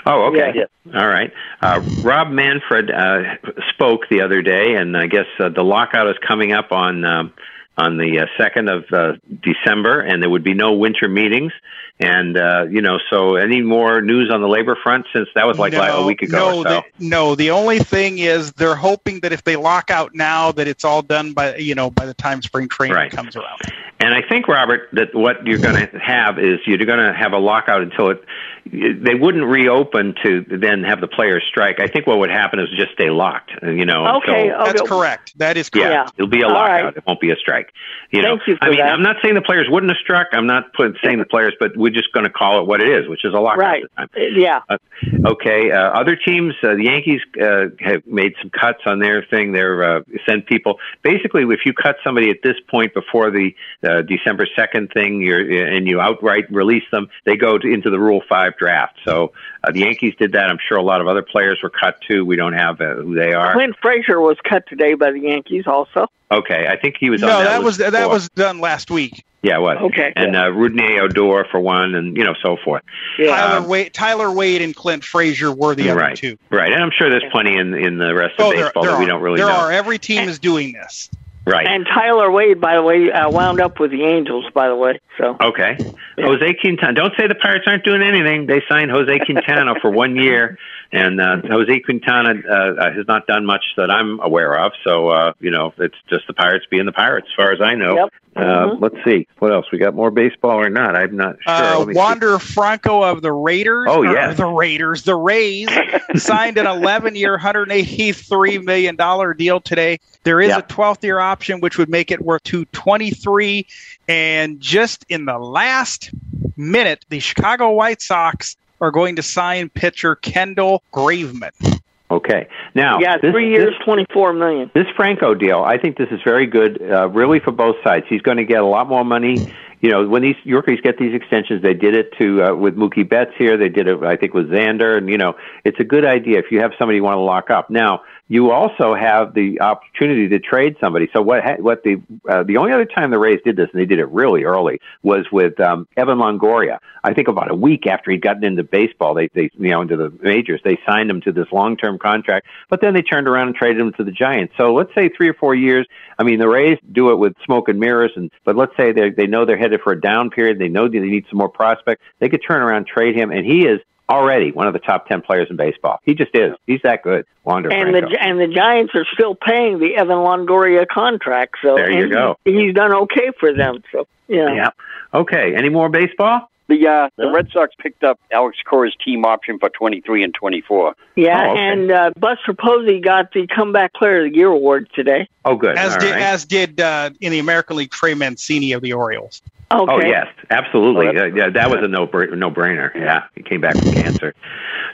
Oh, okay. Yeah, All right. Uh, Rob Manfred uh, spoke the other day, and I guess uh, the lockout is coming up on um, on the uh, second of uh, December, and there would be no winter meetings. And uh, you know, so any more news on the labor front since that was like no, a week ago no, or so? the, no. The only thing is they're hoping that if they lock out now, that it's all done by you know by the time spring training Right. comes around. And I think, Robert, that what you're going to have is you're going to have a lockout until it. They wouldn't reopen to then have the players strike. I think what would happen is just stay locked. You know. Okay, until, That's okay. correct. That is correct. Yeah. it'll be a lockout. right. It won't be a strike. You know, Thank you for I mean, that. I'm not saying the players wouldn't have struck. I'm not putting, saying the players, but we're just going to call it what it is, which is a lockout. Right. Uh, Yeah. Uh, okay. Uh, other teams, uh, the Yankees uh, have made some cuts on their thing. They're uh, send people. Basically, if you cut somebody at this point before the uh, December second thing, you're and you outright release them, they go to, into the Rule Five draft. So uh, the Yankees did that. I'm sure a lot of other players were cut too. We don't have uh, who they are. Clint Frazier was cut today by the Yankees also. Okay, I think he was. No, on that, that was list that was done last week. Yeah, it was. Okay. And uh, Rougned Odor for one, and you know so forth. Tyler Um, Wade, Tyler Wade, and Clint Frazier were the other right, two. right. And I'm sure there's plenty in in the rest of Oh, there, baseball there that we don't really there know. are. Every team is doing this. Right. And Tyler Wade, by the way, uh, wound up with the Angels, by the way. So Okay. Jose Quintana. Don't say the Pirates aren't doing anything. They signed Jose Quintana for one year, and uh, Jose Quintana uh, has not done much that I'm aware of. So, uh, you know, it's just the Pirates being the Pirates, as far as I know. Yep. Uh, Mhm. Let's see. What else? We got more baseball or not? I'm not sure. Uh, Let me see. Wander Franco of the Raiders. Oh, or yeah. the Raiders, the Rays signed an 11-year, 183 million dollar deal today. There is Yeah. a 12th year option, which would make it worth 223. And just in the last minute, the Chicago White Sox are going to sign pitcher Kendall Graveman. Okay. Now, yeah, this- three years, this- twenty four million. This Franco deal, I think this is very good, uh, really for both sides. He's going to get a lot more money. You know, when these Yorkies get these extensions, they did it to uh, with Mookie Betts here. They did it, I think, with Xander, and you know, it's a good idea if you have somebody you want to lock up. Now, you also have the opportunity to trade somebody. So what? ha- What the uh, the only other time the Rays did this, and they did it really early, was with um, Evan Longoria. I think about a week after he'd gotten into baseball, they they you know into the majors, they signed him to this long term contract. But then they turned around and traded him to the Giants. So let's say three or four years. I mean, the Rays do it with smoke and mirrors, and but let's say they they know they're headed for a down period. They know they need some more prospects. They could turn around, trade him, and he is already one of the top ten players in baseball. He just is. He's that good. Wander And Franco. the and the Giants are still paying the Evan Longoria contract. So There you go. He's done okay for them. So yeah. yeah. Okay. Any more baseball? The uh, the Red Sox picked up Alex Cora's team option for 23 and 24. Yeah, Oh, okay. and uh, Buster Posey got the Comeback Player of the Year award today. Oh, good. As All did right. as did uh, in the American League Trey Mancini of the Orioles. Okay. Oh yes, absolutely. Uh, yeah, that was a no no brainer. Yeah, he came back from cancer.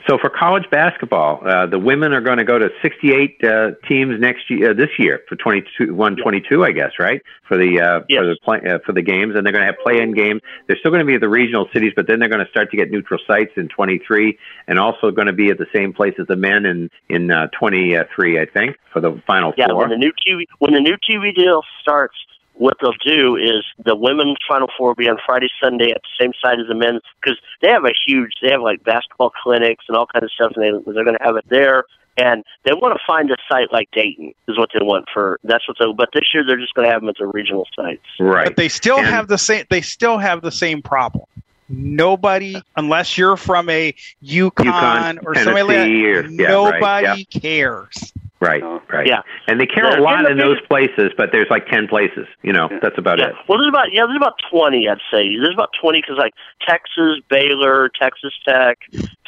So for college basketball, uh, the women are going to go to 68 uh, teams next year, uh, this year for 22, 122, I guess, right? For the uh, for the play, uh, for the games, and they're going to have play-in games. They're still going to be at the regional cities, but then they're going to start to get neutral sites in 23, and also going to be at the same place as the men in in uh, 23, I think, for the final Yeah, four. when the new TV when the new TV deal starts, what they'll do is the women's Final Four will be on Friday, Sunday at the same site as the men's because they have a huge. They have like basketball clinics and all kinds of stuff, and they they're going to have it there. And they want to find a site like Dayton is what they want for. That's what they. But this year they're just going to have them at the regional sites. Right. But they still have the same. They still have the same problem. Nobody, unless you're from a Yukon, UConn, or somebody like Tennessee, or- yeah, nobody right, cares. Right, right. Yeah. And they care Yeah, a lot in those places, but there's like 10 places. You know, that's about Yeah. it. Well, there's about yeah, there's about twenty. I'd say there's about twenty because like Texas, Baylor, Texas Tech,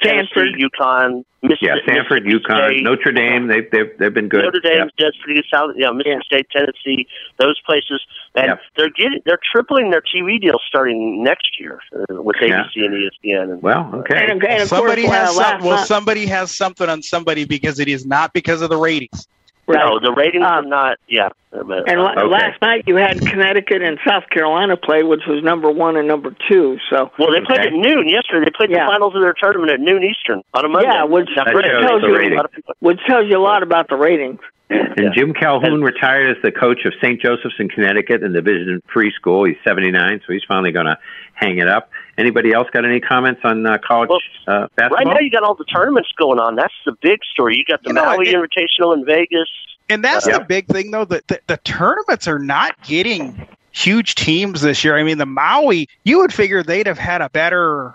Tennessee, UConn, Mississippi, Yeah, Stanford, UConn, State, Notre Dame, they've, they've, they've been good. Notre Dame, that's pretty good. South, yeah, Mississippi State, Tennessee, those places, and Yeah. they're getting they're tripling their TV deal starting next year uh, with Yeah. ABC and ESPN. And, Well, okay. And, and of somebody course, has some, well, night- somebody has something on somebody because it is not because of the ratings. No, the ratings are not. Yeah, but, And la- uh, last night you had Connecticut and South Carolina play, which was number one and number two. So well, they played at noon yesterday. They played the finals of their tournament at noon Eastern on a Monday. Yeah, which, Now, which granted, tells a you lot of people- which tells you a lot about the ratings. And Jim Calhoun retired as the coach of St. Joseph's in Connecticut in the Division Free School. He's 79, so he's finally going to hang it up. Anybody else got any comments on uh, college uh, basketball? Right now, you got all the tournaments going on. That's the big story. You got the You know, Maui Invitational in Vegas. And that's Yeah. the big thing, though. That the, the tournaments are not getting huge teams this year. I mean, the Maui, you would figure they'd have had a better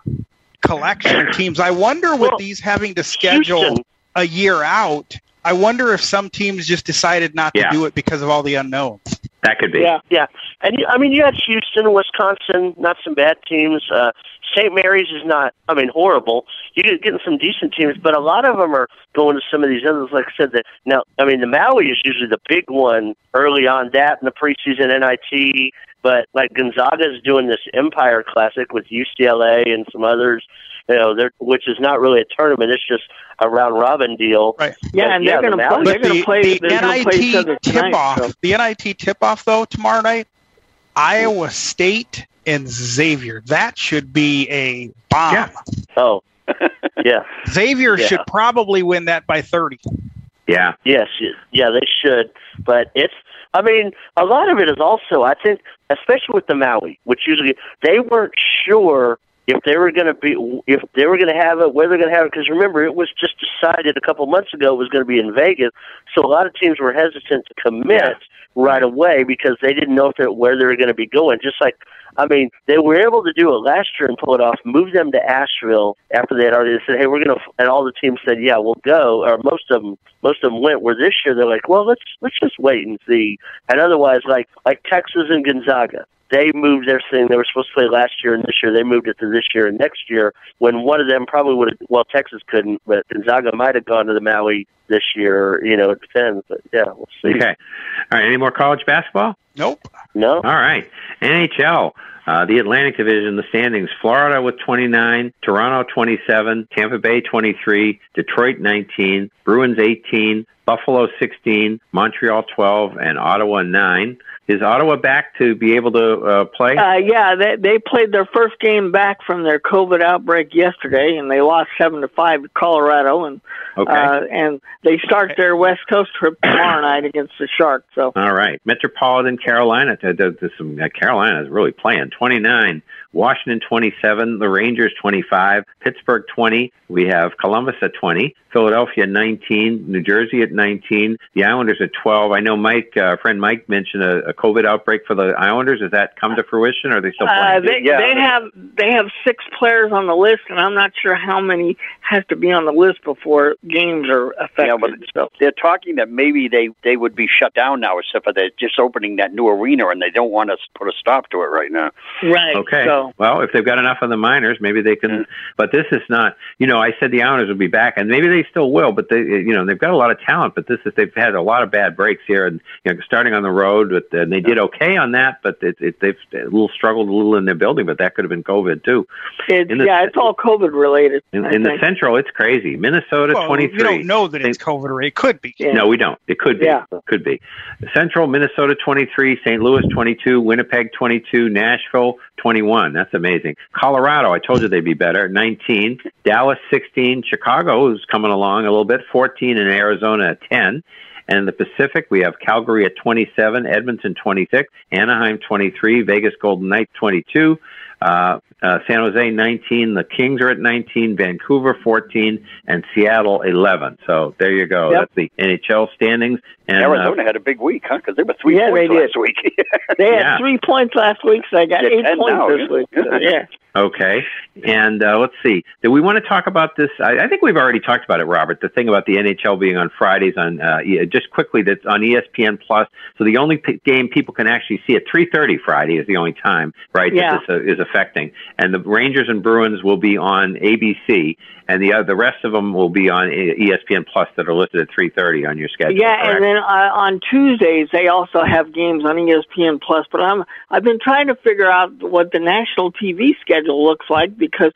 collection of teams. I wonder with these having to schedule Houston. a year out. I wonder if some teams just decided not to do it because of all the unknowns. That could be. Yeah, yeah. And you, I mean, you had Houston, Wisconsin, not some bad teams. Uh, St. Mary's is not, I mean, horrible. You're getting some decent teams, but a lot of them are going to some of these others. Like I said, that now, I mean, the Maui is usually the big one early on. That in the preseason NIT, but like Gonzaga is doing this Empire Classic with UCLA and some others. You know, they're, which is not really a tournament; it's just a round robin deal. Right. Yeah, and they're the gonna play- they're gonna the, play- the they're play each NIT tonight, tip off. so- The NIT tip off though tomorrow night, Iowa State and Xavier. That should be a bomb. Oh, yeah. Xavier Yeah. should probably win that by thirty. Yeah. Yes, yeah, they should. But it's, I mean, a lot of it is also, I think, especially with the Maui, which usually they weren't sure if they were going to be, if they were going to have it, where they're going to have it. Because remember, it was just decided a couple months ago it was going to be in Vegas. So a lot of teams were hesitant to commit right away because they didn't know if they, where they were going to be going. Just like, I mean, they were able to do it last year and pull it off, move them to Asheville after they had already said, "Hey, we're going to," and all the teams said, "Yeah, we'll go," or most of them, most of them went. Where this year they're like, "Well, let's let's just wait and see." And otherwise, like like Texas and Gonzaga, they moved their thing. They were supposed to play last year and this year. They moved it to this year and next year. When one of them probably would have, well, Texas couldn't, but Gonzaga might have gone to the Maui this year. You know, it depends. But yeah, we'll see. Okay. All right. Any more college basketball? Nope. No. All right. NHL. Uh, the Atlantic Division, the standings: Florida with 29, Toronto 27, Tampa Bay 23, Detroit 19, Bruins 18, Buffalo 16, Montreal 12, and Ottawa 9. Is Ottawa back to be able to uh, play? Uh, yeah, they they played their first game back from their COVID outbreak yesterday, and they lost seven to five to Colorado, and Okay. uh, and they start their West Coast trip tomorrow night against the Sharks. So All right. Metropolitan Carolina. th- th- th- some, uh, Carolina is really playing. 29. Washington 27. The Rangers 25. Pittsburgh 20. We have Columbus at 20. Philadelphia 19. New Jersey at 19. The Islanders at 12. I know Mike, uh, friend Mike mentioned a, a COVID outbreak for the Islanders. Has that come to fruition or are they still uh, playing? they they have they have six players on the list, and I'm not sure how many have to be on the list before games are affected. Yeah, but so. they're talking that maybe they they would be shut down now, except for they're just opening that new arena, and they don't want to put a stop to it right now. Right. Okay. So so. Well, if they've got enough of the miners, maybe they can. But this is not. You know, I said the Islanders will be back, and maybe they still will. But they, you know, they've got a lot of talent. But this is they've had a lot of bad breaks here, and you know, starting on the road. With, and they did okay on that, but it, it, they've a little struggled a little in their building. But that could have been COVID too. It's, the- yeah, it's all COVID related. In, in the. Central, it's crazy. Minnesota Well, twenty three. you don't know that it's COVID or it could be. No, we don't. It could be. Yeah. Could be. Central Minnesota 23, St. Louis 22, Winnipeg 22, Nashville 21. That's amazing. Colorado, I told you they'd be better. 19. Dallas 16. Chicago is coming along a little bit. 14 and Arizona at 10. And in the Pacific, we have Calgary at 27, Edmonton 26, Anaheim 23, Vegas Golden Knights 22, uh, uh, San Jose 19, the Kings are at 19, Vancouver 14, and Seattle 11. So there you go. Yep. That's the NHL standings. And Arizona uh, had a big week, huh? Because they were three Yeah, they points did. last week. They had Yeah. three points last week, so they got Yeah, eight ten points now, this yeah. week. So, yeah. Okay. And uh, let's see. Do we want to talk about this? I, I think we've already talked about it, Robert. The thing about the NHL being on Fridays on uh, just quickly that's on ESPN Plus. So the only p- game people can actually see at 3:30 Friday is the only time, right? Yeah. That this uh, is affecting. And the Rangers and Bruins will be on ABC, and the uh, the rest of them will be on ESPN Plus that are listed at 3:30 on your schedule. Yeah, correct? and then uh, on Tuesdays they also have games on ESPN Plus. But I'm I've been trying to figure out what the national TV schedule looks like because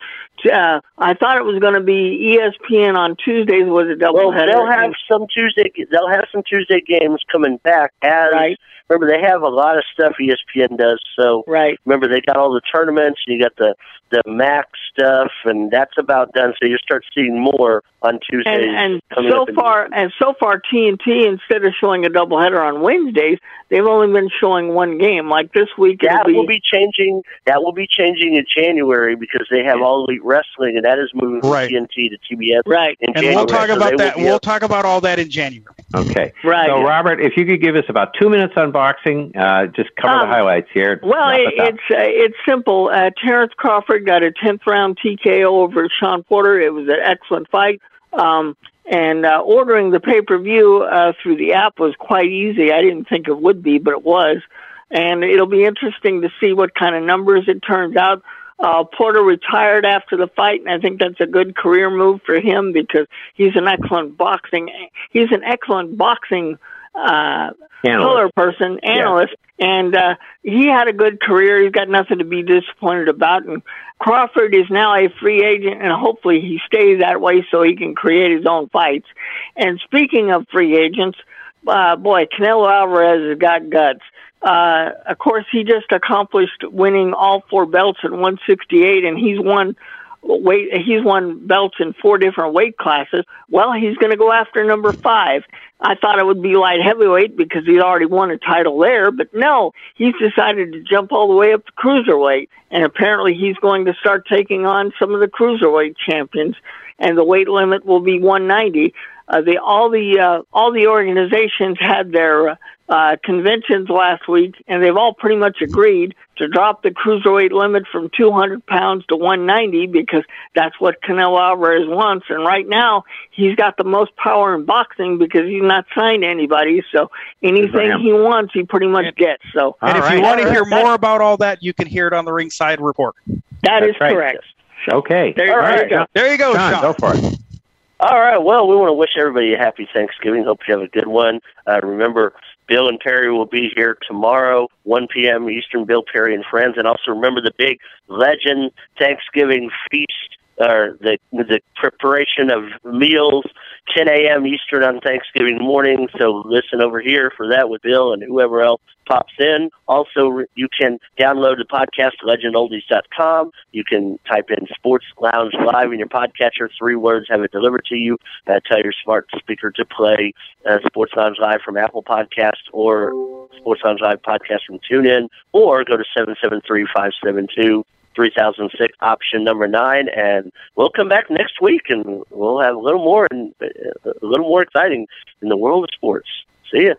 uh, I thought it was going to be ESPN on Tuesdays was a Well, doubleheader. they'll have some Tuesday. They'll have some Tuesday games coming back. As Right. remember, they have a lot of stuff ESPN does. So right. remember, they got all the tournaments. You got the the Mac stuff, and that's about done. So you start seeing more on Tuesdays. and and so far and so far TNT instead of showing a doubleheader on Wednesdays, they've only been showing one game. Like this week, that will be changing. That will be changing in January because they have all elite wrestling, and that is moving from Right. TNT to TBS. Right. In And January, we'll talk so about that. We'll up- talk about all that in January. Okay. Right. So, Robert, if you could give us about two minutes on boxing, uh, just cover Um, the highlights here. Well, it, it's uh, it's simple. Uh, Terrence Crawford got a tenth round TKO over Shawn Porter. It was an excellent fight. Um, and uh, ordering the pay per view uh, through the app was quite easy. I didn't think it would be, but it was. And it'll be interesting to see what kind of numbers it turns out. Uh, Porter retired after the fight, and I think that's a good career move for him because he's an excellent boxing. He's an excellent boxing uh, color person, analyst, and uh, he had a good career. He's got nothing to be disappointed about. And Crawford is now a free agent, and hopefully he stays that way so he can create his own fights. And speaking of free agents, uh, boy, Canelo Alvarez has got guts. Uh, of course, he just accomplished winning all four belts at 168, and he's won weight. He's won belts in four different weight classes. Well, he's going to go after number five. I thought it would be light heavyweight because he'd already won a title there, but no, he's decided to jump all the way up to cruiserweight, and apparently he's going to start taking on some of the cruiserweight champions, and the weight limit will be 190. Uh, the all the uh, all the organizations had their uh, conventions last week, and they've all pretty much agreed to drop the cruiserweight limit from 200 pounds to 190 because that's what Canelo Alvarez wants. And right now, he's got the most power in boxing because he's not signed anybody. So anything he wants, he pretty much gets. So And if you want to hear more about all that, you can hear it on the Ringside Report. that is That's right. correct. Okay. There, All there right. you go. There you go, John, Sean. go for it. All right. Well, we want to wish everybody a happy Thanksgiving. Hope you have a good one. Uh, remember, Bill and Perry will be here tomorrow, 1 p.m. Eastern. Bill Perry and friends, and also remember the big Legend Thanksgiving feast, or the the preparation of meals, 10 a.m. Eastern on Thanksgiving morning. So listen over here for that with Bill and whoever else pops in. Also, you can download the podcast legendoldies.com. You can type in Sports Lounge Live in your podcatcher, three words, have it delivered to you. Uh, tell your smart speaker to play uh, Sports Lounge Live from Apple Podcast or Sports Lounge Live podcast from TuneIn, or go to 773-572 3006 option number nine and we'll come back next week and we'll have a little more and uh, a little more exciting in the world of sports. See ya